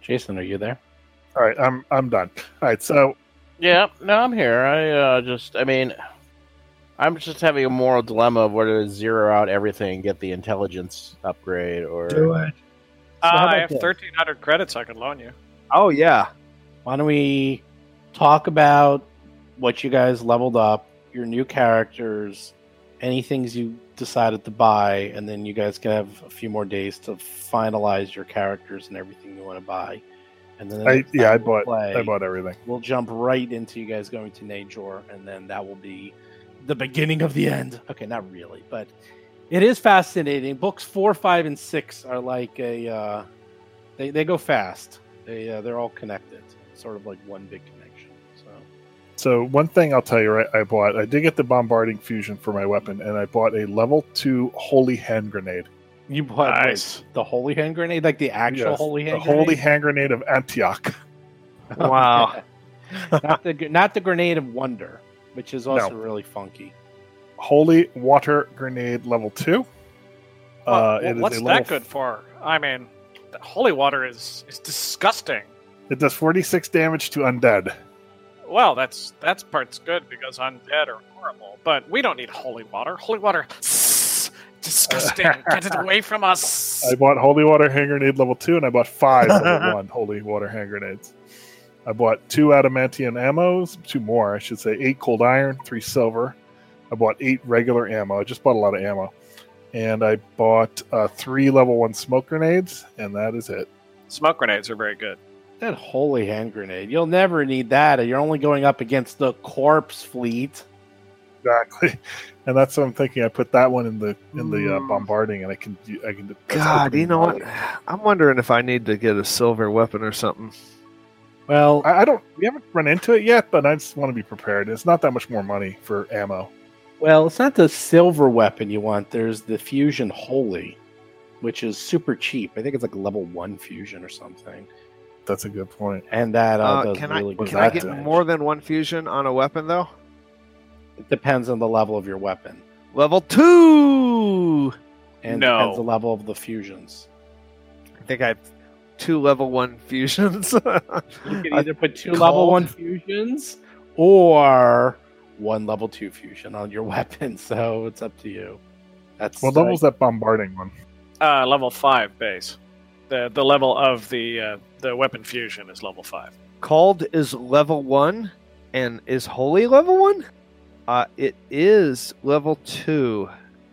Jason, are you there? All right, I'm I'm done. All right, so Yeah, no, I'm here. I uh, just, I mean, I'm just having a moral dilemma of whether to zero out everything and get the intelligence upgrade or. do it. Uh, So how I have this? 1300 credits I could loan you. Oh yeah. Why don't we talk about what you guys leveled up, your new characters, any things you decided to buy, and then you guys can have a few more days to finalize your characters and everything you want to buy. And then I yeah, I time we'll bought I bought everything. We'll jump right into you guys going to Najor, and then that will be the beginning of the end. Okay, not really, but it is fascinating. Books four, five, and six are like a uh, they they go fast. They uh, they're all connected, sort of like one big connection. So So one thing I'll tell you, right? I bought. I did get the bombarding fusion for my weapon, and I bought a level two holy hand grenade. you bought like, the holy hand grenade, like the actual Yes, holy hand. Grenade. The holy hand grenade of Antioch. Wow. not the not the grenade of wonder, which is also really funky. Holy water grenade level two. Well, uh, is what's that good for? I mean, the holy water is is disgusting. It does 46 damage to undead. Well, that's that's part's good because undead are horrible, but we don't need holy water. Holy water, disgusting. Get it away from us. I bought holy water hand grenade level two, and I bought five level one holy water hand grenades. I bought two adamantium ammos, two more, I should say, eight cold iron, three silver. I bought eight regular ammo. I just bought a lot of ammo, and I bought uh, three level one smoke grenades, and that is it. Smoke grenades are very good. That holy hand grenade. You'll never need that. You're only going up against the corpse fleet. Exactly, and that's what I'm thinking. I put that one in the in the uh, Mm. bombarding, and I can I can. God, opening you know what? I'm wondering if I need to get a silver weapon or something. Well, I, I don't. We haven't run into it yet, but I just want to be prepared. It's not that much more money for ammo. Well, it's not the silver weapon you want. There's the fusion holy, which is super cheap. I think it's like level one fusion or something, That's a good point. and that uh, Uh, does can really I good can I get damage. more than one fusion on a weapon though? It depends on the level of your weapon, Level two. and No. depends the level of the fusions. I think I have two level one fusions. You can either put two Cold. level one fusions or one level two fusion on your weapon. So it's up to you. That's What level's that bombarding one? Uh, level five base. The the level of the uh, the weapon fusion is level five. Called is level one, and is holy level one? Uh, it is level two.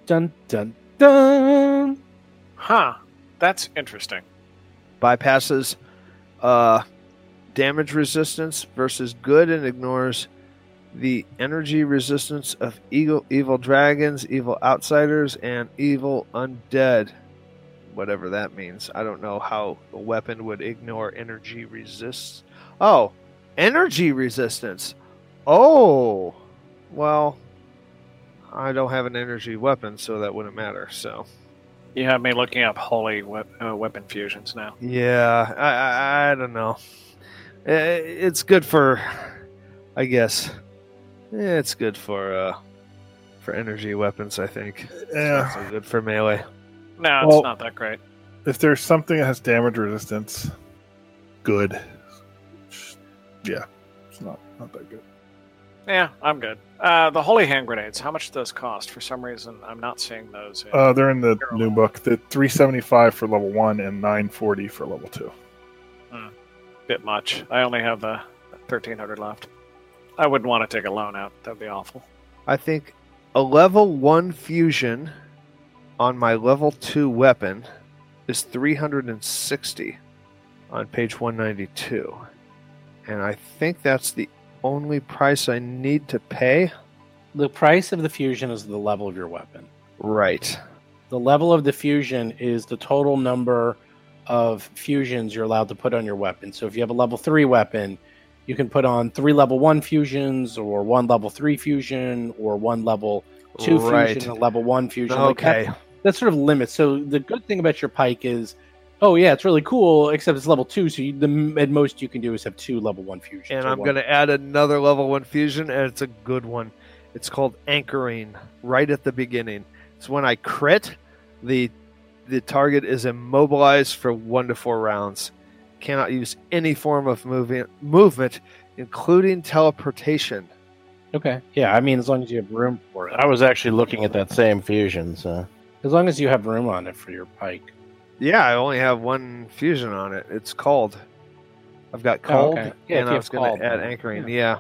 dun dun dun. Huh. That's interesting. bypasses uh, damage resistance versus good and ignores the energy resistance of evil, evil dragons, evil outsiders, and evil undead. Whatever that means. I don't know how a weapon would ignore energy resists. Oh, energy resistance. Oh, well, I don't have an energy weapon, so that wouldn't matter. So. You have me looking up holy wep- uh, weapon fusions now. Yeah, I, I, I don't know. It's good for, I guess. Eh, It's good for uh, for energy weapons. I think. It's Yeah. not so good for melee. No, Well- it's not that great. If there's something that has damage resistance, good. Yeah, it's not not that good. Yeah, I'm good. Uh, the holy hand grenades. How much do those cost? For some reason, I'm not seeing those. In. Uh, they're in the They're new book. The 375 for level one and 940 for level two. bit much. I only have uh, 1300 left. I wouldn't want to take a loan out. That'd be awful. I think a level one fusion on my level two weapon is 360 on page 192, and I think that's the only price I need to pay. The price of the fusion is the level of your weapon. Right. The level of the fusion is the total number of fusions you're allowed to put on your weapon. So if you have a level three weapon, you can put on three level one fusions, or one level three fusion, or one level two right. fusion, a level one fusion. Like that- Okay. that sort of limits. So the good thing about your pike is, oh yeah, it's really cool. Except it's level two, so you, the at most you can do is have two level one fusions. and I'm going to add another level one fusion, and it's a good one. It's called anchoring right at the beginning. It's when I crit, the the target is immobilized for one to four rounds. Cannot use any form of moving, movement, including teleportation. Okay, yeah. I mean, as long as you have room for it, I was actually looking at that same fusion, so as long as you have room on it for your pike. Yeah, I only have one fusion on it. It's called. I've got Oh, called, okay. Yeah, and I was going to add anchoring. yeah. Yeah.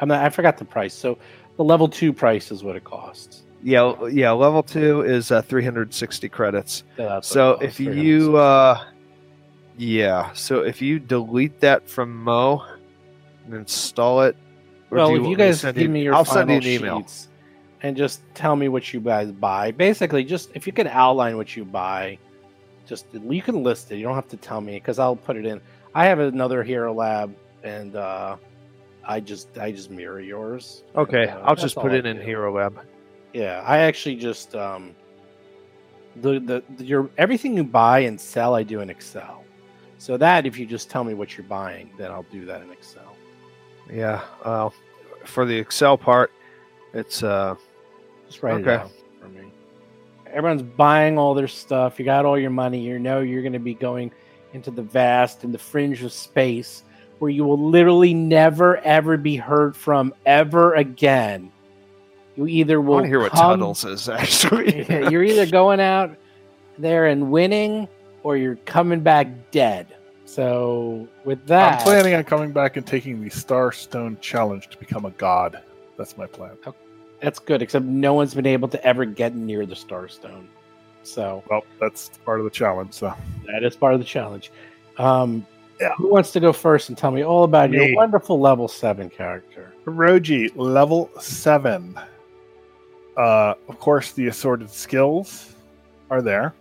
I'm not, I forgot the price. So the level two price is what it costs. yeah, yeah, Level two is uh, 360 credits. So, So if you, uh, yeah, so if you delete that from Mo and install it, or well, if you guys send give me your I'll send you an email. and just tell me what you guys buy. Basically, just if you could outline what you buy, just you can list it. You don't have to tell me because I'll put it in. I have another Hero Lab, and uh, I just I just mirror yours. Okay, And, uh, I'll just put it in. Hero Lab. Yeah, I actually just um the, the the your everything you buy and sell I do in Excel. So that if you just tell me what you're buying, then I'll do that in Excel. Yeah, uh, for the Excel part, it's uh, Just write it Okay. for me. Everyone's buying all their stuff. You got all your money. You know you're going to be going into the vast and the fringe of space where you will literally never ever be heard from ever again. You either I will want to hear what come- Tunnels is actually. You're either going out there and winning or you're coming back dead. So with that, I'm planning on coming back and taking the Starstone Challenge to become a god. That's my plan. that's good. Except no one's been able to ever get near the Starstone. So Well, that's part of the challenge. So that is part of the challenge. Um, Yeah. Who wants to go first and tell me all about Me. your wonderful level seven character? Roji, level seven. Uh, of course, the assorted skills are there.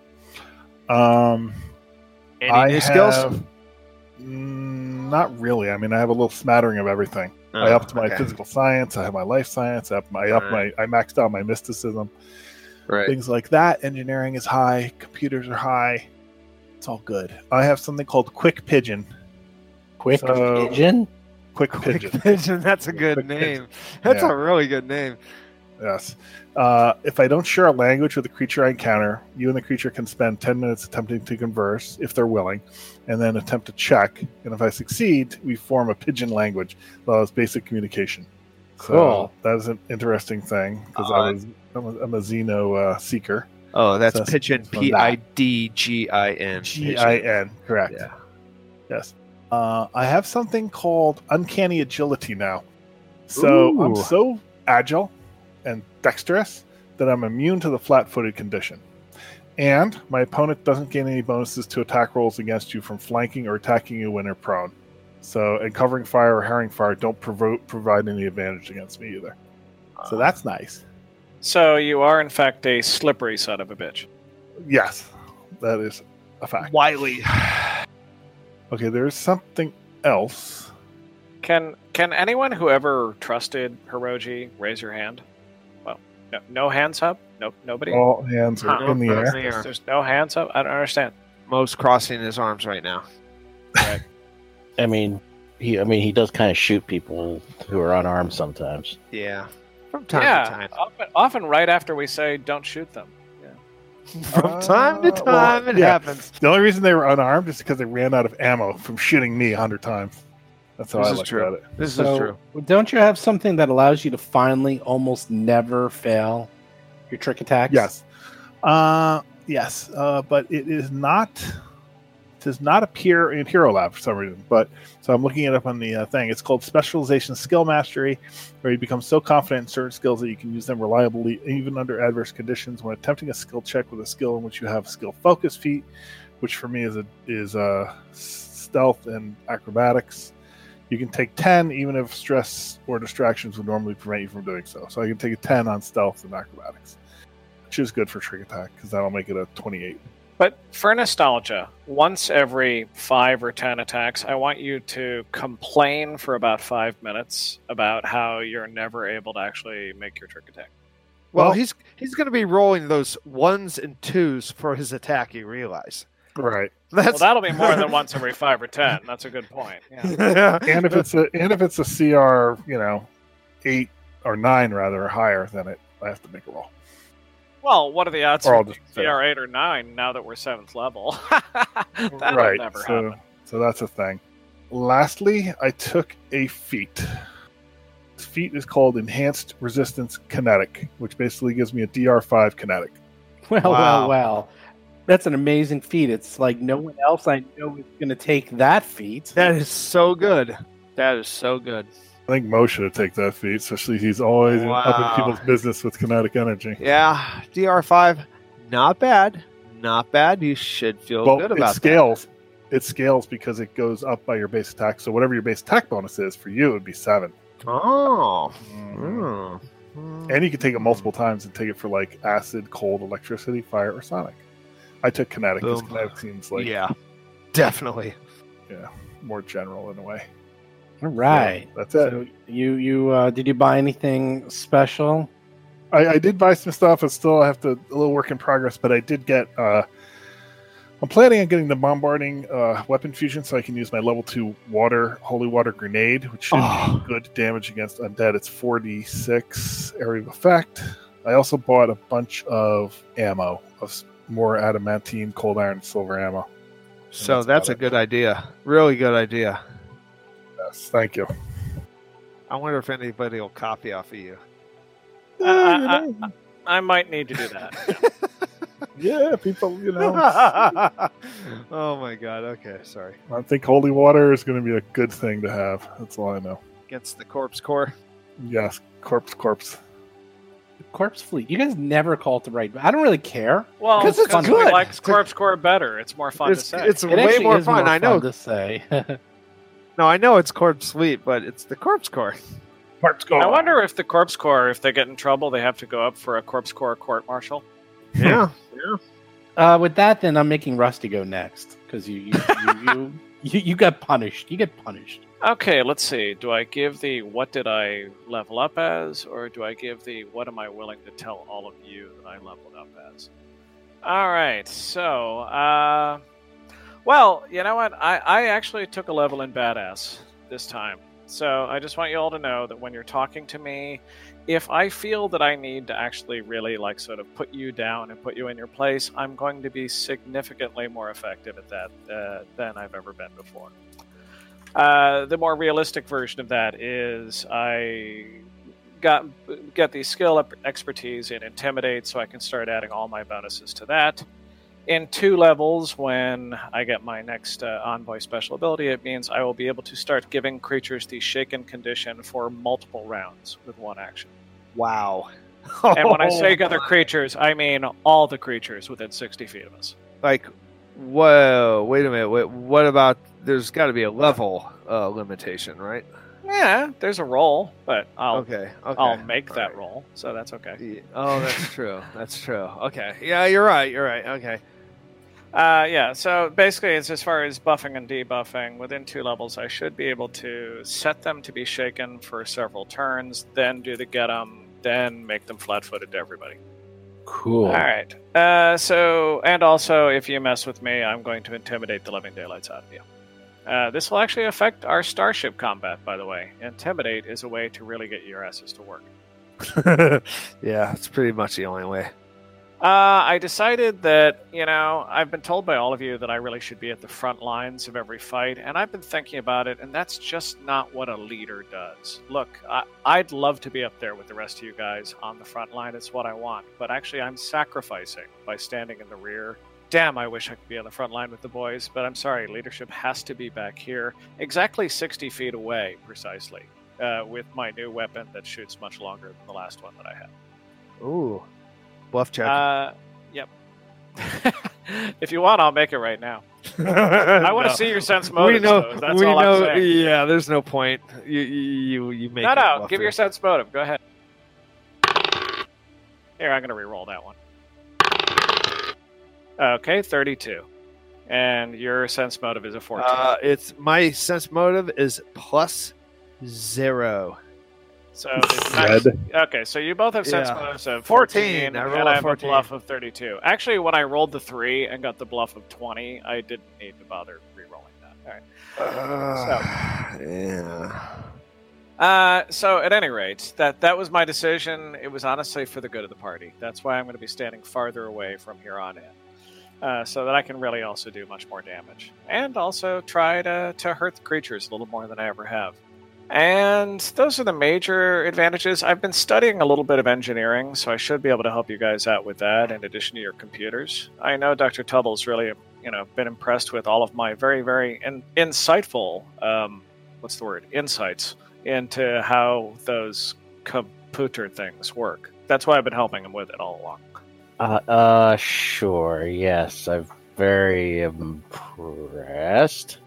Um, Any I new skills? have- Mm, not really. I mean, I have a little smattering of everything. I Oh, upped my okay. physical science. I have my life science. I upped my, I upped my, I maxed out my mysticism. Right. Things like that. Engineering is high. Computers are high. It's all good. I have something called Quick Pigeon. Quick So- pigeon. Quick Quick Pigeon. Pigeon. That's a good Quick Pigeon. name. That's Yeah. a really good name. Yes. Uh, if I don't share a language with the creature I encounter, you and the creature can spend 10 minutes attempting to converse, if they're willing, and then attempt to check. And if I succeed, we form a pigeon language that allows basic communication. So Cool. that is an interesting thing because Uh, I was I'm a, I'm a Xeno uh, seeker. Oh, that's So- Pigeon. P I D G I N. G I N, correct. Yeah. Yes. Uh, I have something called uncanny agility now. So I'm so agile and dexterous that I'm immune to the flat footed condition. And my opponent doesn't gain any bonuses to attack rolls against you from flanking or attacking you when they're prone. So, and covering fire or harrying fire don't provo- provide any advantage against me either. So uh, that's nice. So you are in fact a slippery son of a bitch. Yes, that is a fact. Wiley. Okay, there's something else. Can can anyone who ever trusted Hiroji raise your hand? Well, no, no hands up. Nope. nobody. All hands are Huh. in the No, air. There's, there's no hands up. I don't understand. Mo's crossing his arms right now. I mean, he. I mean, he does kind of shoot people who are unarmed sometimes. Yeah. From time yeah, to time. Often, often right after we say don't shoot them. From time to Uh, well, time, it yeah. happens. The only reason they were unarmed is because they ran out of ammo from shooting me a hundred times. That's how This I look true. at it. This so, is true. Don't you have something that allows you to finally almost never fail your trick attacks? Yes. Uh, yes, uh, but it is not. It does not appear in Hero Lab for some reason. But so I'm looking it up on the uh, thing. It's called Specialization Skill Mastery, where you become so confident in certain skills that you can use them reliably, even under adverse conditions. When attempting a skill check with a skill in which you have skill focus feat, which for me is a is a stealth and acrobatics. You can take ten, even if stress or distractions would normally prevent you from doing so. So I can take a ten on stealth and acrobatics which is good for trick attack because that'll make it a 28. But for nostalgia, once every five or ten attacks, I want you to complain for about five minutes about how you're never able to actually make your trick attack. Well, Well- he's he's going to be rolling those ones and twos for his attack. You realize Right. That's... Well, that'll be more than once every five or ten. That's a good point. Yeah. And if it's a and if it's a CR, you know, eight or nine rather or higher, then it I have to make a roll. Well, what are the odds Or of just. CR eight or nine now that we're seventh level? That'll right. never so happen. so that's a thing. Lastly, I took a feat. This feat is called Enhanced Resistance Kinetic, which basically gives me a DR5 kinetic. Well, Wow. well, well. That's an amazing feat. It's like no one else I know is going to take that feat. that is so good. That is so good. I think Mo should take that feat, especially he's always Wow. up in people's business with kinetic energy. Yeah, DR five, not bad, not bad. You should feel well, good about it about scales. It scales because it goes up by your base attack. So whatever your base attack bonus is for you, it would be seven. Oh. Hmm. And you can take it multiple times and take it for like acid, cold, electricity, fire, or sonic. I took kinetic because Boom. kinetic seems like yeah, definitely. Yeah, more general in a way. All right. So that's it. So you you uh, did you buy anything special? I, I did buy some stuff. I still I have to a little work in progress, but I did get. Uh, I'm planning on getting the bombarding uh, weapon fusion, so I can use my level two water holy water grenade, which should Oh. do good damage against undead. It's 4d6 area of effect. I also bought a bunch of ammo of s- more adamantine, cold iron, silver ammo. So that's that's, a about good idea. Really good idea. Yes, thank you. I wonder if anybody will copy off of you. Uh, I, I, I, I might need to do that. Yeah, people, you know. oh my god. Okay, sorry. I think holy water is going to be a good thing to have. That's all I know. Against the corpse core. Yes, corpse, corpse. Corpse Fleet. You guys never call it the right. I don't really care. Well, because it's because good. we like Corpse Core better. It's more fun It's, to say. it's It way actually more is fun. I know. to say. No, I know it's corpse fleet, but it's the corpse core. Corpse, go. I wonder if the Corpse Corps, if they get in trouble, they have to go up for a Corpse Corps court martial. Yeah. uh, with that, then I'm making Rusty go next because you you, you, you you you got punished. You get punished. Okay, let's see. Do I give the what did I level up as, or do I give the what am I willing to tell all of you that I leveled up as? All right, so, uh, well, you know what? I, I actually took a level in Badass this time. So I just want you all to know that when you're talking to me, if I feel that I need to actually really like sort of put you down and put you in your place, I'm going to be significantly more effective at that uh, than I've ever been before. Uh, the more realistic version of that is I got get the skill expertise in intimidate, so I can start adding all my bonuses to that. In two levels, when I get my next uh, envoy special ability, it means I will be able to start giving creatures the shaken condition for multiple rounds with one action. Wow. And when I say other creatures, I mean all the creatures within 60 feet of us. like, whoa, wait a minute. Wait, what about? There's got to be a level uh, limitation, right? Yeah, there's a roll, but I'll okay. Okay. I'll make all that right. roll, so that's okay. Yeah. Oh, that's true. That's true. Okay. Yeah, you're right. You're right. Okay. Uh, yeah, so basically, it's as far as buffing and debuffing. Within two levels, I should be able to set them to be shaken for several turns, then do the get them, then make them flat footed to everybody. Cool. All right. Uh, so, and also, if you mess with me, I'm going to intimidate the living daylights out of you. Uh, this will actually affect our starship combat, by the way. Intimidate is a way to really get your asses to work. yeah, it's pretty much the only way. Uh, I decided that, you know, I've been told by all of you that I really should be at the front lines of every fight, and I've been thinking about it, and that's just not what a leader does. Look, I, I'd love to be up there with the rest of you guys on the front line, it's what I want, but actually, I'm sacrificing by standing in the rear. Damn, I wish I could be on the front line with the boys, but I'm sorry, leadership has to be back here, exactly 60 feet away, precisely, uh, with my new weapon that shoots much longer than the last one that I had. Ooh. Bluff check. Uh, yep. if you want, I'll make it right now. I want to see your sense we motive. know. That's we all know. I'm saying. Yeah, there's no point. You you you make No, it no. Give it. your sense motive. Go ahead. Here, I'm going to re-roll that one. Okay, 32. And your sense motive is a 14. Uh, it's my sense motive is plus zero. so the okay, so you both have sense Yeah. motives of 14. 14, I roll and a I have 14. a bluff of 32. Actually, when I rolled the 3 and got the bluff of 20, I didn't need to bother re-rolling that. All right. Uh, yeah. Uh, so at any rate, that that was my decision. It was honestly for the good of the party. That's why I'm going to be standing farther away from here on in, uh, so that I can really also do much more damage, and also try to to hurt the creatures a little more than I ever have. And those are the major advantages. I've been studying a little bit of engineering, so I should be able to help you guys out with that. In addition to your computers, I know Dr. Tubble's really, you know, been impressed with all of my very, very in, insightful, um, what's the word, insights into how those computer things work. That's why I've been helping him with it all along. Uh, uh, sure. Yes, I'm very impressed.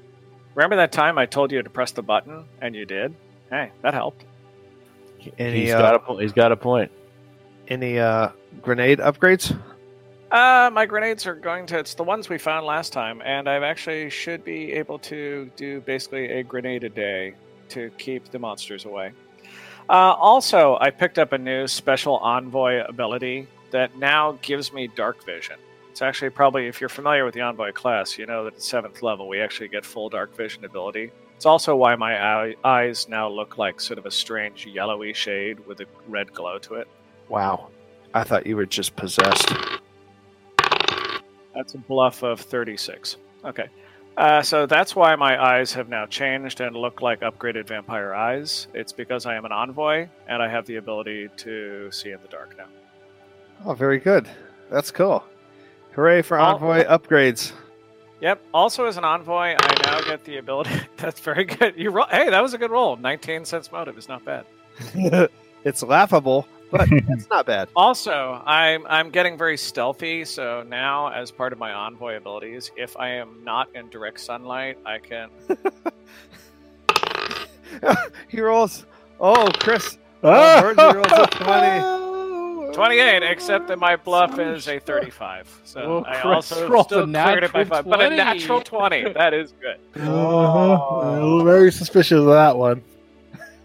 Remember that time I told you to press the button and you did? Hey, that helped. Any He's uh, got a point. He's got a point. any uh grenade upgrades? Uh, my grenades are going to. It's the ones we found last time, and I actually should be able to do basically a grenade a day to keep the monsters away. Uh, also, I picked up a new special envoy ability that now gives me dark vision. It's actually probably, if you're familiar with the envoy class, you know that at seventh level we actually get full dark vision ability. It's also why my eye- eyes now look like sort of a strange yellowy shade with a red glow to it. Wow. I thought you were just possessed. That's a bluff of 36. Okay. Uh, so that's why my eyes have now changed and look like upgraded vampire eyes. It's because I am an envoy and I have the ability to see in the dark now. Oh, very good. That's cool. Hooray for envoy upgrades. Yep. Also, as an envoy, I now get the ability. That's very good. You roll. Hey, that was a good roll. 19 sense motive is not bad. it's laughable, but it's not bad. Also, I'm I'm getting very stealthy. So now, as part of my envoy abilities, if I am not in direct sunlight, I can. he rolls. Oh, Chris. Oh, Virgil rolls a 20. 28, except that my bluff is a 35. So Oh, I also rolled still a cleared it by natural five. But a natural 20. That is good. Uh-huh. Very suspicious of that one.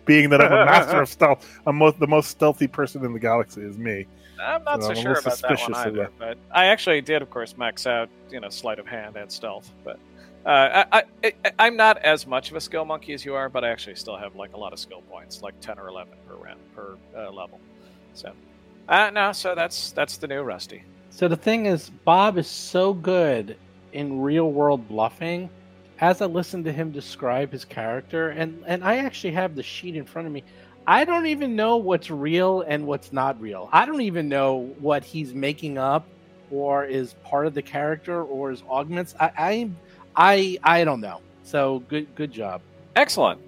Being that I'm a master of stealth, I'm mo- the most stealthy person in the galaxy is me. I'm not So so I'm sure little about that one either. that. But I actually did, of course, max out, you know, sleight of hand and stealth. But uh, I, I, I, I'm not as much of a skill monkey as you are, but I actually still have like a lot of skill points, like 10 or 11 per round per uh, level. So, uh, no, so that's that's the new Rusty. So the thing is, Bob is so good in real world bluffing. As I listen to him describe his character, and and I actually have the sheet in front of me. I don't even know what's real and what's not real. I don't even know what he's making up, or is part of the character, or is augments. I I I, I don't know. So good good job. Excellent.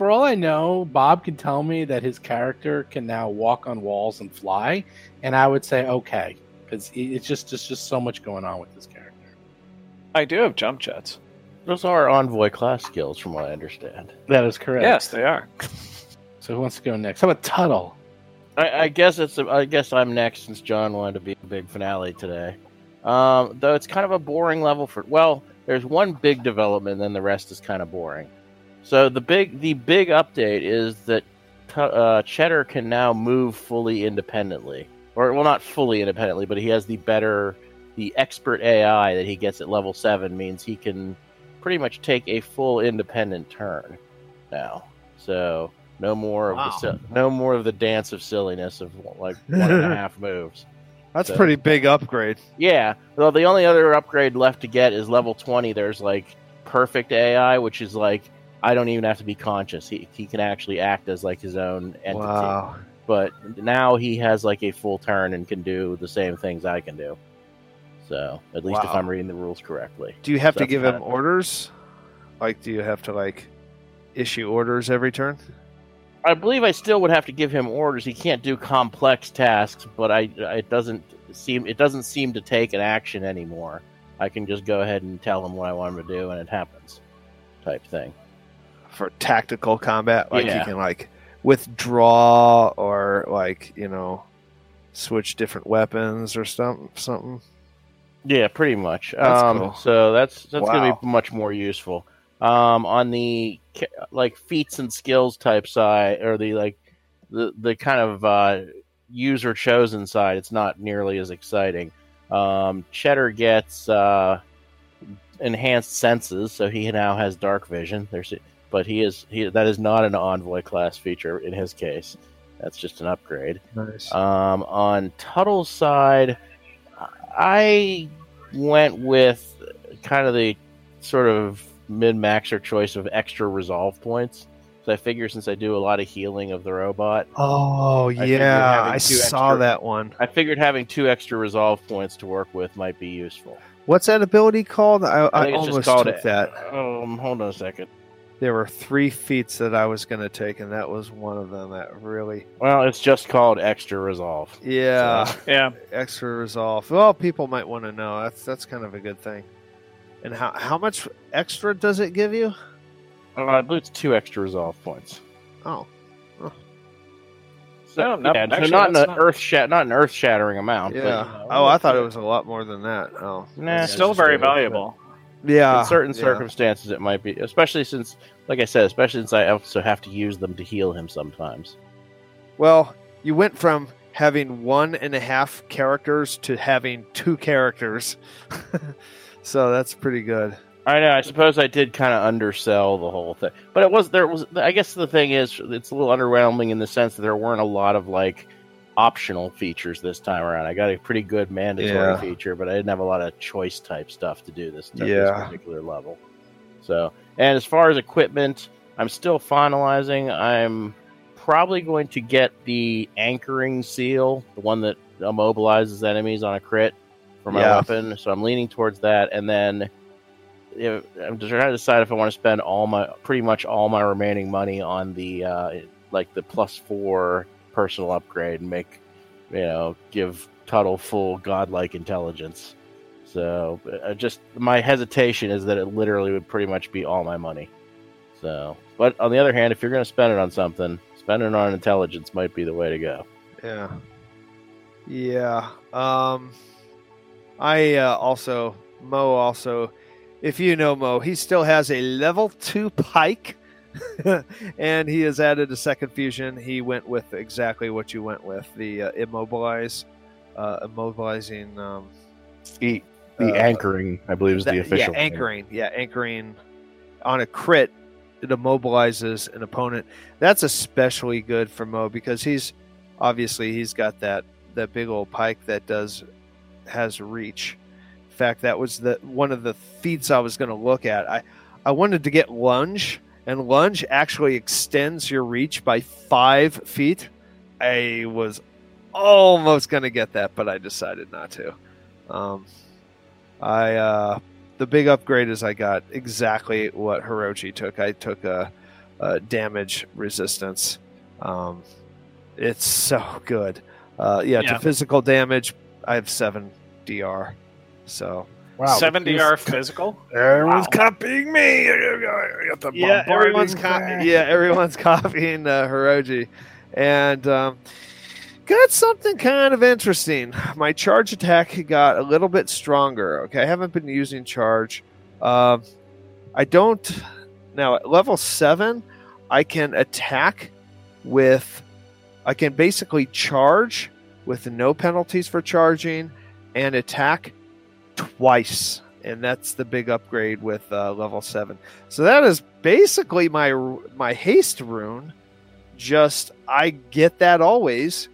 For all I know, Bob can tell me that his character can now walk on walls and fly, and I would say okay, because it's just it's just so much going on with this character. I do have jump jets. Those are envoy class skills, from what I understand. That is correct. Yes, they are. So who wants to go next? How about Tuttle? I, I guess it's. I guess I'm next since John wanted to be a big finale today. Um, though it's kind of a boring level for. Well, there's one big development, and then the rest is kind of boring. So the big the big update is that uh, Cheddar can now move fully independently, or well, not fully independently, but he has the better the expert AI that he gets at level seven means he can pretty much take a full independent turn now. So no more of Wow. the no more of the dance of silliness of like one and a half moves. That's So- pretty big upgrade. Yeah. Well, the only other upgrade left to get is level 20. There's like perfect AI, which is like I don't even have to be conscious. He, he can actually act as like his own entity. Wow. But now he has like a full turn and can do the same things I can do. So at least if I'm reading the rules correctly. Do you have to give him kinda- orders? Like, do you have to like issue orders every turn? I believe I still would have to give him orders. He can't do complex tasks, but I it doesn't seem it doesn't seem to take an action anymore. I can just go ahead and tell him what I want him to do, and it happens, type thing. For tactical combat. Like Yeah. you can like withdraw or like you know switch different weapons or something. Something. Yeah, pretty much. That's um, cool. So that's that's Wow. to be much more useful. Um, on the like feats and skills type side, or the like the the kind of uh, user chosen side, it's not nearly as exciting. Um, Cheddar gets uh, enhanced senses, so he now has dark vision. There's, but he is he that is not an envoy class feature in his case. That's just an upgrade. Nice. Um, on Tuttle's side, I went with kind of the sort of min maxer choice of extra resolve points. So I figure since I do a lot of healing of the robot, oh figured yeah, I saw extra- that one. I figured having two extra resolve points to work with might be useful. What's that ability called? I, I, just almost called took it- that. Um, hold on a second. There were three feats that I was going to take, and that was one of them. That really, Well, it's just called extra resolve. yeah, So- Yeah. extra resolve. Well, people might want to know. That's that's kind of a good thing. And how how much extra does it give you? Uh, I believe it's two extra resolve points. Oh, So, No, no, yeah, so not an not- earth shat, not an earth shattering amount. but, yeah. you know, oh, I thought it was a lot more than that. Oh, Nah, Still very a- valuable. Yeah. in certain yeah. circumstances it might be especially since like i said especially since i also have to use them to heal him sometimes Well, you went from having one and a half characters to having two characters. so that's pretty good. i know i suppose i did kind of undersell the whole thing but it was there was i guess the thing is it's a little underwhelming in the sense that there weren't a lot of like optional features this time around i got a pretty good mandatory Yeah. feature but i didn't have a lot of choice type stuff to do this, this Yeah. particular level So, and as far as equipment, I'm still finalizing. I'm probably going to get the anchoring seal, the one that immobilizes enemies on a crit for my Yeah. weapon. So I'm leaning towards that, and then if, I'm just trying to decide if I want to spend all my pretty much all my remaining money on the uh, like the plus four personal upgrade and make you know give Tuttle full godlike intelligence. So uh, just my hesitation is that it literally would pretty much be all my money. So, but on the other hand, if you're going to spend it on something, spending it on intelligence might be the way to go. Yeah. Yeah. Um I uh, also Mo also if you know Mo, he still has a level 2 pike and he has added a second fusion. He went with exactly what you went with, the uh, immobilize uh immobilizing um The, the Uh, anchoring, I believe, is the that- official. Yeah, anchoring. Yeah, anchoring on a crit. It immobilizes an opponent. That's especially good for Mo because he's obviously he's got that that big old pike that does has reach. In fact, that was the one of the feats I was going to look at. I I wanted to get lunge, and lunge actually extends your reach by five feet. I was almost going to get that, but I decided not to. Um, I uh, the big upgrade is I got exactly what Hirochi took. I took a, a damage resistance. Um, it's so good. Uh, yeah, Yeah. to physical damage, I have seven DR. So Wow. Seventy are physical. Everyone's Wow. copying me. I got the yeah, everyone's bombarding co- yeah, everyone's copying uh, Hiroji, and um, got something kind of interesting. My charge attack got a little bit stronger. Okay, I haven't been using charge. Um, I don't now at level seven. I can attack with. I can basically charge with no penalties for charging, and attack twice, and that's the big upgrade with uh, level seven. So that is basically my my haste rune. Just I get that always.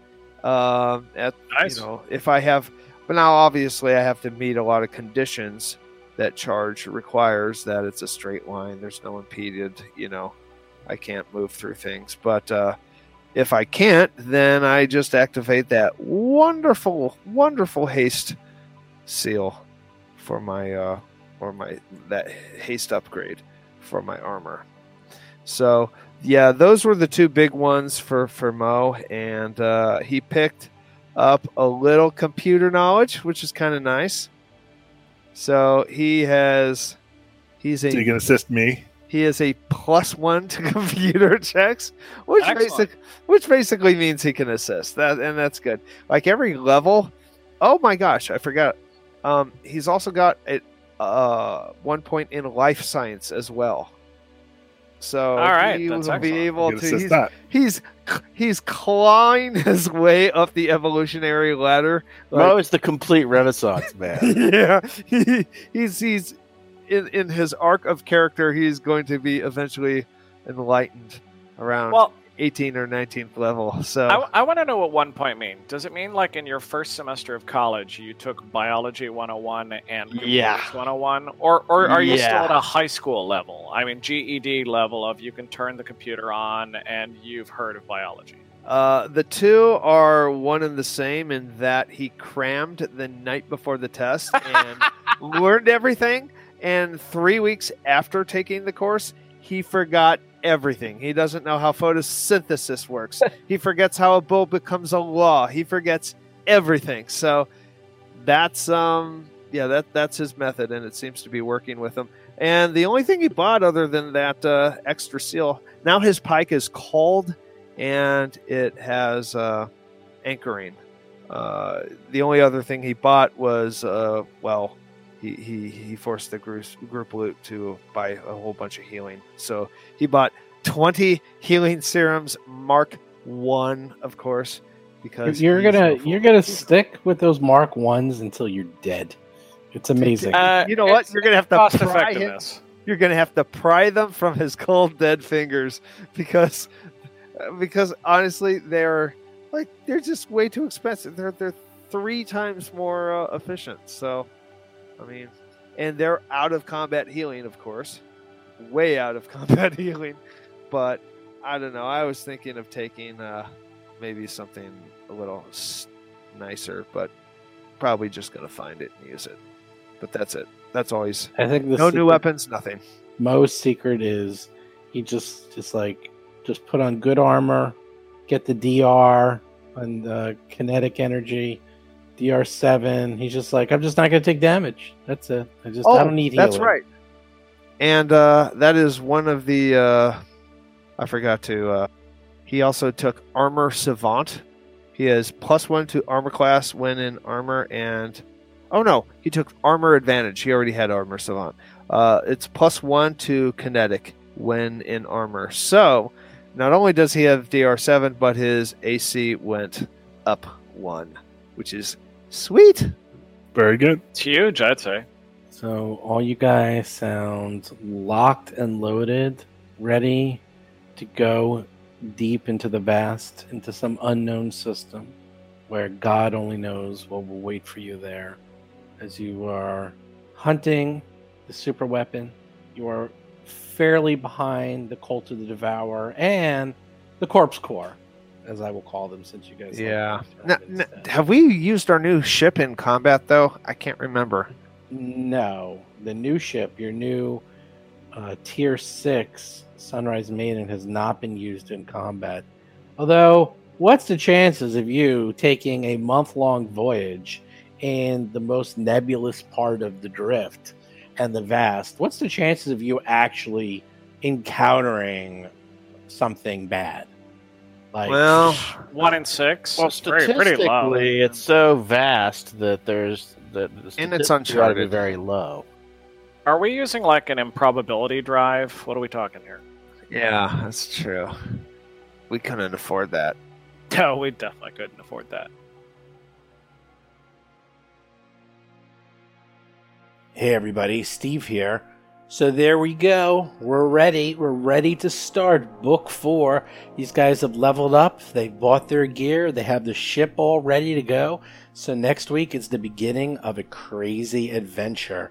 Um, at Nice. you know if I have, but now obviously I have to meet a lot of conditions that charge requires that it's a straight line. There's no impeded. You know, I can't move through things. But uh, if I can't, then I just activate that wonderful, wonderful haste seal for my uh, or my that haste upgrade for my armor. So yeah, those were the two big ones for for Mo, and uh, he picked up a little computer knowledge, which is kind of nice. So he has he's a So you can assist me. he is a plus one to computer checks, which Excellent. basic, which basically means he can assist. That and that's good. Like every level. Oh my gosh, I forgot. Um, he's also got at uh, one point in life science as well. So All right, he will that's be able to. can He's, that. he's he's clawing his way up the evolutionary ladder. like- Mo is the complete Renaissance man. yeah, he, he's he's in in his arc of character. He's going to be eventually enlightened around Well, 18 or 19th level. So I, I want to know what one point mean. Does it mean like in your first semester of college you took biology 101 and computers Yeah. 101 or or are you still at a high school level? I mean GED level of you can turn the computer on and you've heard of biology. uh, the two are one and the same in that he crammed the night before the test and learned everything. And three weeks after taking the course, he forgot everything. He doesn't know how photosynthesis works. he forgets how a bulb becomes a law. He forgets everything. So that's um yeah that that's his method, and it seems to be working with him. And the only thing he bought other than that uh, extra seal, now his pike is called, and it has uh, anchoring. Uh, the only other thing he bought was uh, well, he, he he forced the group group loot to buy a whole bunch of healing. So he bought twenty healing serums, Mark One, of course, because You're gonna so you're gonna stick with those Mark ones until you're dead. It's amazing. Uh, You know what? You're gonna have to cost pry him- effectiveness. You're gonna have to pry them from his cold dead fingers because because honestly they're like they're just way too expensive. They're they're three times more uh, efficient. So I mean, and they're out of combat healing, of course. way out of combat healing, but I don't know. I was thinking of taking uh, maybe something a little s- nicer, but probably just gonna find it and use it. But that's it. That's always I think no new weapons, nothing. Most secret is he just just like just put on good armor, get the DR and the kinetic energy, DR seven. He's just like I'm just not gonna take damage. That's it. I just I don't need healing. Oh, That's right. And uh, that is one of the. Uh, I forgot to. Uh, he also took armor savant. He has plus one to armor class when in armor, and oh no, he took armor advantage. He already had armor savant. Uh, it's plus one to kinetic when in armor. So not only does he have DR seven, but his AC went up one, which is sweet. Very good. It's huge, I'd say. So all you guys sound locked and loaded, ready to go deep into the vast, into some unknown system where God only knows what will wait for you there. As you are hunting the super weapon, you are fairly behind the Cult of the Devourer and the Corpse Core, as I will call them since you guys. Yeah. that N- term n- instead. have we used our new ship in combat though? I can't remember. No, the new ship, your new uh, tier six Sunrise Maiden, has not been used in combat. Although, what's the chances of you taking a month long voyage in the most nebulous part of the drift and the vast? What's the chances of you actually encountering something bad? Like, Well, One in six. Well, It's pretty, pretty low. statistically, it's so vast that there's that the And it's statistics ought to be uncharted. very low. Are we using like an improbability drive? What are we talking here? yeah, that's true. We couldn't afford that. No, we definitely couldn't afford that. Hey everybody, Steve here. So there we go. We're ready. We're ready to start book four. These guys have leveled up. They bought their gear. They have the ship all ready to go. So next week is the beginning of a crazy adventure.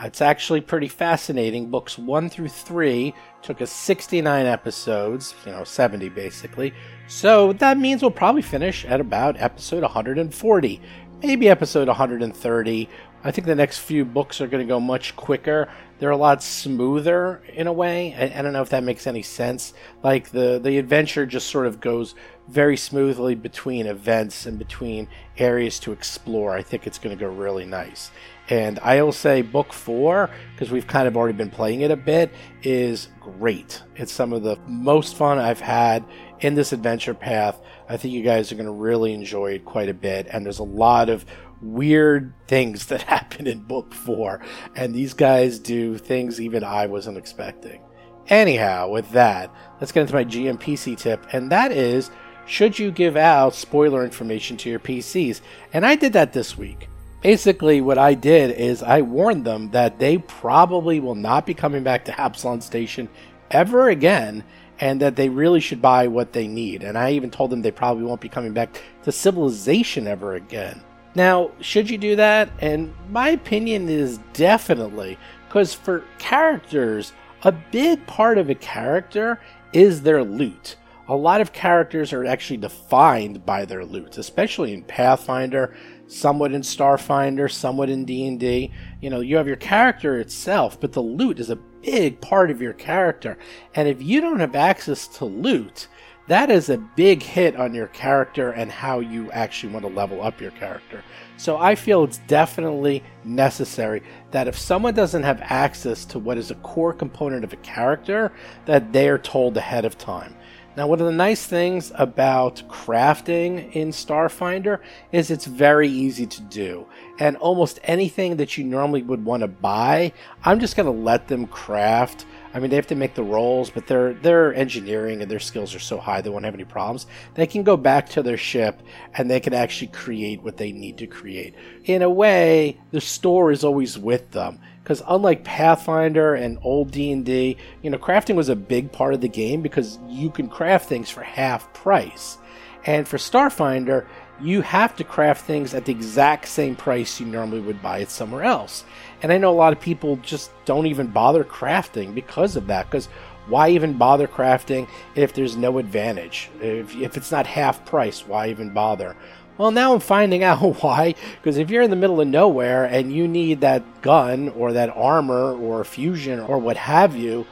It's actually pretty fascinating. Books one through three took us 69 episodes, you know, 70 basically. So that means we'll probably finish at about episode 140, maybe episode 130. I think the next few books are going to go much quicker. They're a lot smoother in a way. I, I don't know if that makes any sense. Like the the adventure just sort of goes very smoothly between events and between areas to explore. I think it's going to go really nice. And I will say book four, because we've kind of already been playing it a bit, is great. It's some of the most fun I've had in this adventure path. I think you guys are going to really enjoy it quite a bit. And there's a lot of weird things that happen in book four. And these guys do things even I wasn't expecting. Anyhow, with that, let's get into my GMPC tip. And that is should you give out spoiler information to your PCs? And I did that this week. Basically, what I did is I warned them that they probably will not be coming back to Absalom Station ever again, and that they really should buy what they need. And I even told them they probably won't be coming back to Civilization ever again. Now, should you do that? And my opinion is definitely because for characters, a big part of a character is their loot. A lot of characters are actually defined by their loot, especially in Pathfinder, somewhat in Starfinder, somewhat in D&D. You know, you have your character itself, but the loot is a big part of your character. And if you don't have access to loot, that is a big hit on your character and how you actually want to level up your character. So I feel it's definitely necessary that if someone doesn't have access to what is a core component of a character, that they are told ahead of time. Now, one of the nice things about crafting in Starfinder is it's very easy to do. And almost anything that you normally would want to buy, I'm just going to let them craft. I mean, they have to make the rolls, but their their engineering and their skills are so high they won't have any problems. They can go back to their ship and they can actually create what they need to create. In a way, the store is always with them because unlike Pathfinder and old D&D, you know, crafting was a big part of the game because you can craft things for half price. And for Starfinder, you have to craft things at the exact same price you normally would buy it somewhere else. And I know a lot of people just don't even bother crafting because of that. Because why even bother crafting if there's no advantage? If, if it's not half price, why even bother? Well, now I'm finding out why. Because if you're in the middle of nowhere and you need that gun or that armor or fusion or what have you,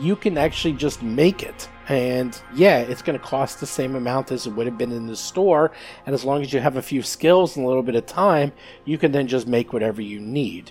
you can actually just make it. And yeah, it's going to cost the same amount as it would have been in the store. And as long as you have a few skills and a little bit of time, you can then just make whatever you need.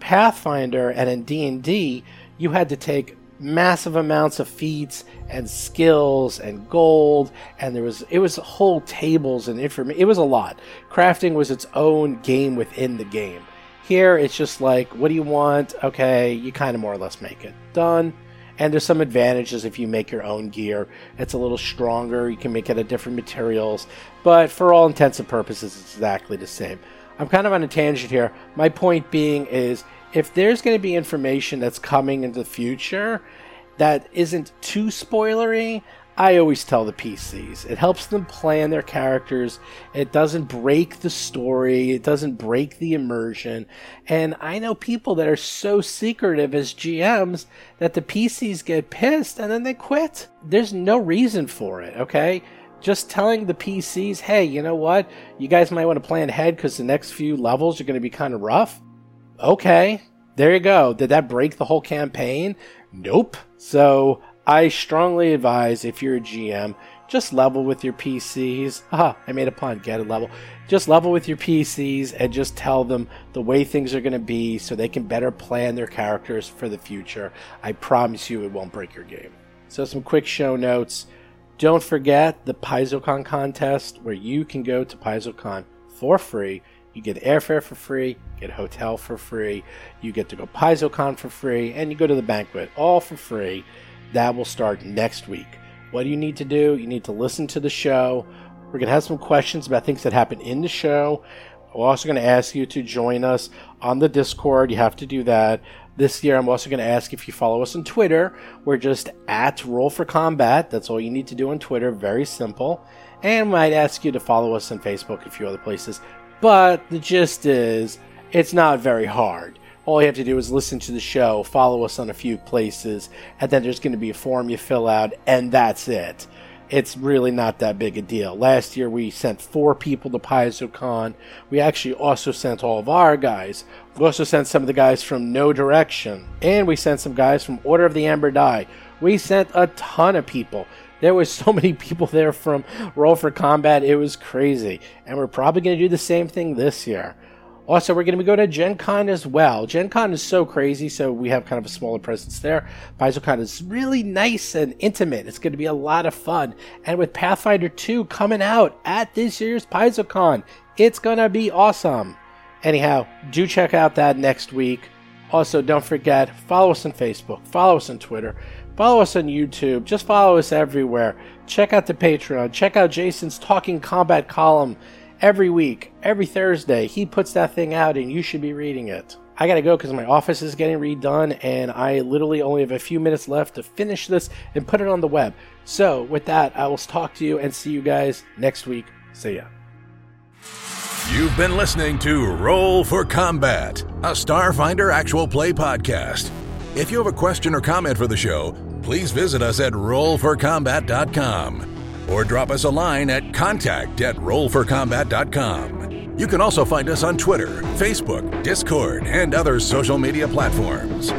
Pathfinder and in D&D, you had to take massive amounts of feats and skills and gold. And there was it was whole tables and information it was a lot. Crafting was its own game within the game. Here it's just like what do you want? Okay you kind of more or less make it. Done and there's some advantages if you make your own gear. It's a little stronger. You can make it of different materials. But for all intents and purposes it's exactly the same. I'm kind of on a tangent here. My point being is if there's going to be information that's coming into the future that isn't too spoilery, I always tell the PCs. It helps them plan their characters. It doesn't break the story. It doesn't break the immersion. And I know people that are so secretive as GMs that the PCs get pissed and then they quit. There's no reason for it, okay? Just telling the PCs, hey, you know what? You guys might want to plan ahead because the next few levels are going to be kind of rough okay, there you go. Did that break the whole campaign? Nope. So I strongly advise if you're a GM, just level with your PCs. Ah, I made a pun. Get a level. Just level with your PCs and just tell them the way things are going to be so they can better plan their characters for the future. I promise you it won't break your game. So, some quick show notes. Don't forget the PaizoCon contest where you can go to PaizoCon for free you get airfare for free, get hotel for free, you get to go PaizoCon for free, and you go to the banquet all for free. That will start next week. What do you need to do? You need to listen to the show. We're going to have some questions about things that happen in the show. We're also going to ask you to join us on the Discord. You have to do that. This year, I'm also going to ask if you follow us on Twitter. We're just at Roll for Combat. That's all you need to do on Twitter. Very simple. And might ask you to follow us on Facebook, a few other places. But the gist is, it's not very hard. All you have to do is listen to the show, follow us on a few places, and then there's going to be a form you fill out, and that's it. It's really not that big a deal. Last year we sent four people to PaizoCon. We actually also sent all of our guys. We also sent some of the guys from No Direction, and we sent some guys from Order of the Amber Die. We sent a ton of people. There was so many people there from Roll for Combat. It was crazy. And we're probably going to do the same thing this year. Also, we're going to go to Gen Con as well. Gen Con is so crazy, so we have kind of a smaller presence there. PaizoCon is really nice and intimate. It's going to be a lot of fun. And with Pathfinder 2 coming out at this year's PaizoCon, it's going to be awesome. Anyhow, do check out that next week. Also, don't forget, follow us on Facebook, follow us on Twitter, Follow us on YouTube. Just follow us everywhere. Check out the Patreon. Check out Jason's Talking Combat column every week, every Thursday. He puts that thing out and you should be reading it. I gotta go because my office is getting redone and I literally only have a few minutes left to finish this and put it on the web. So, with that, I will talk to you and see you guys next week. See ya. You've been listening to Roll for Combat, a Starfinder actual play podcast. If you have a question or comment for the show, please visit us at rollforcombat.com or drop us a line at contact at rollforcombat.com. You can also find us on Twitter, Facebook, Discord, and other social media platforms.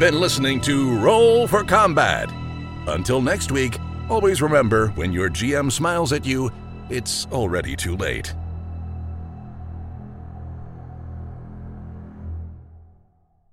Been listening to Roll for Combat. Until next week, always remember when your GM smiles at you, it's already too late.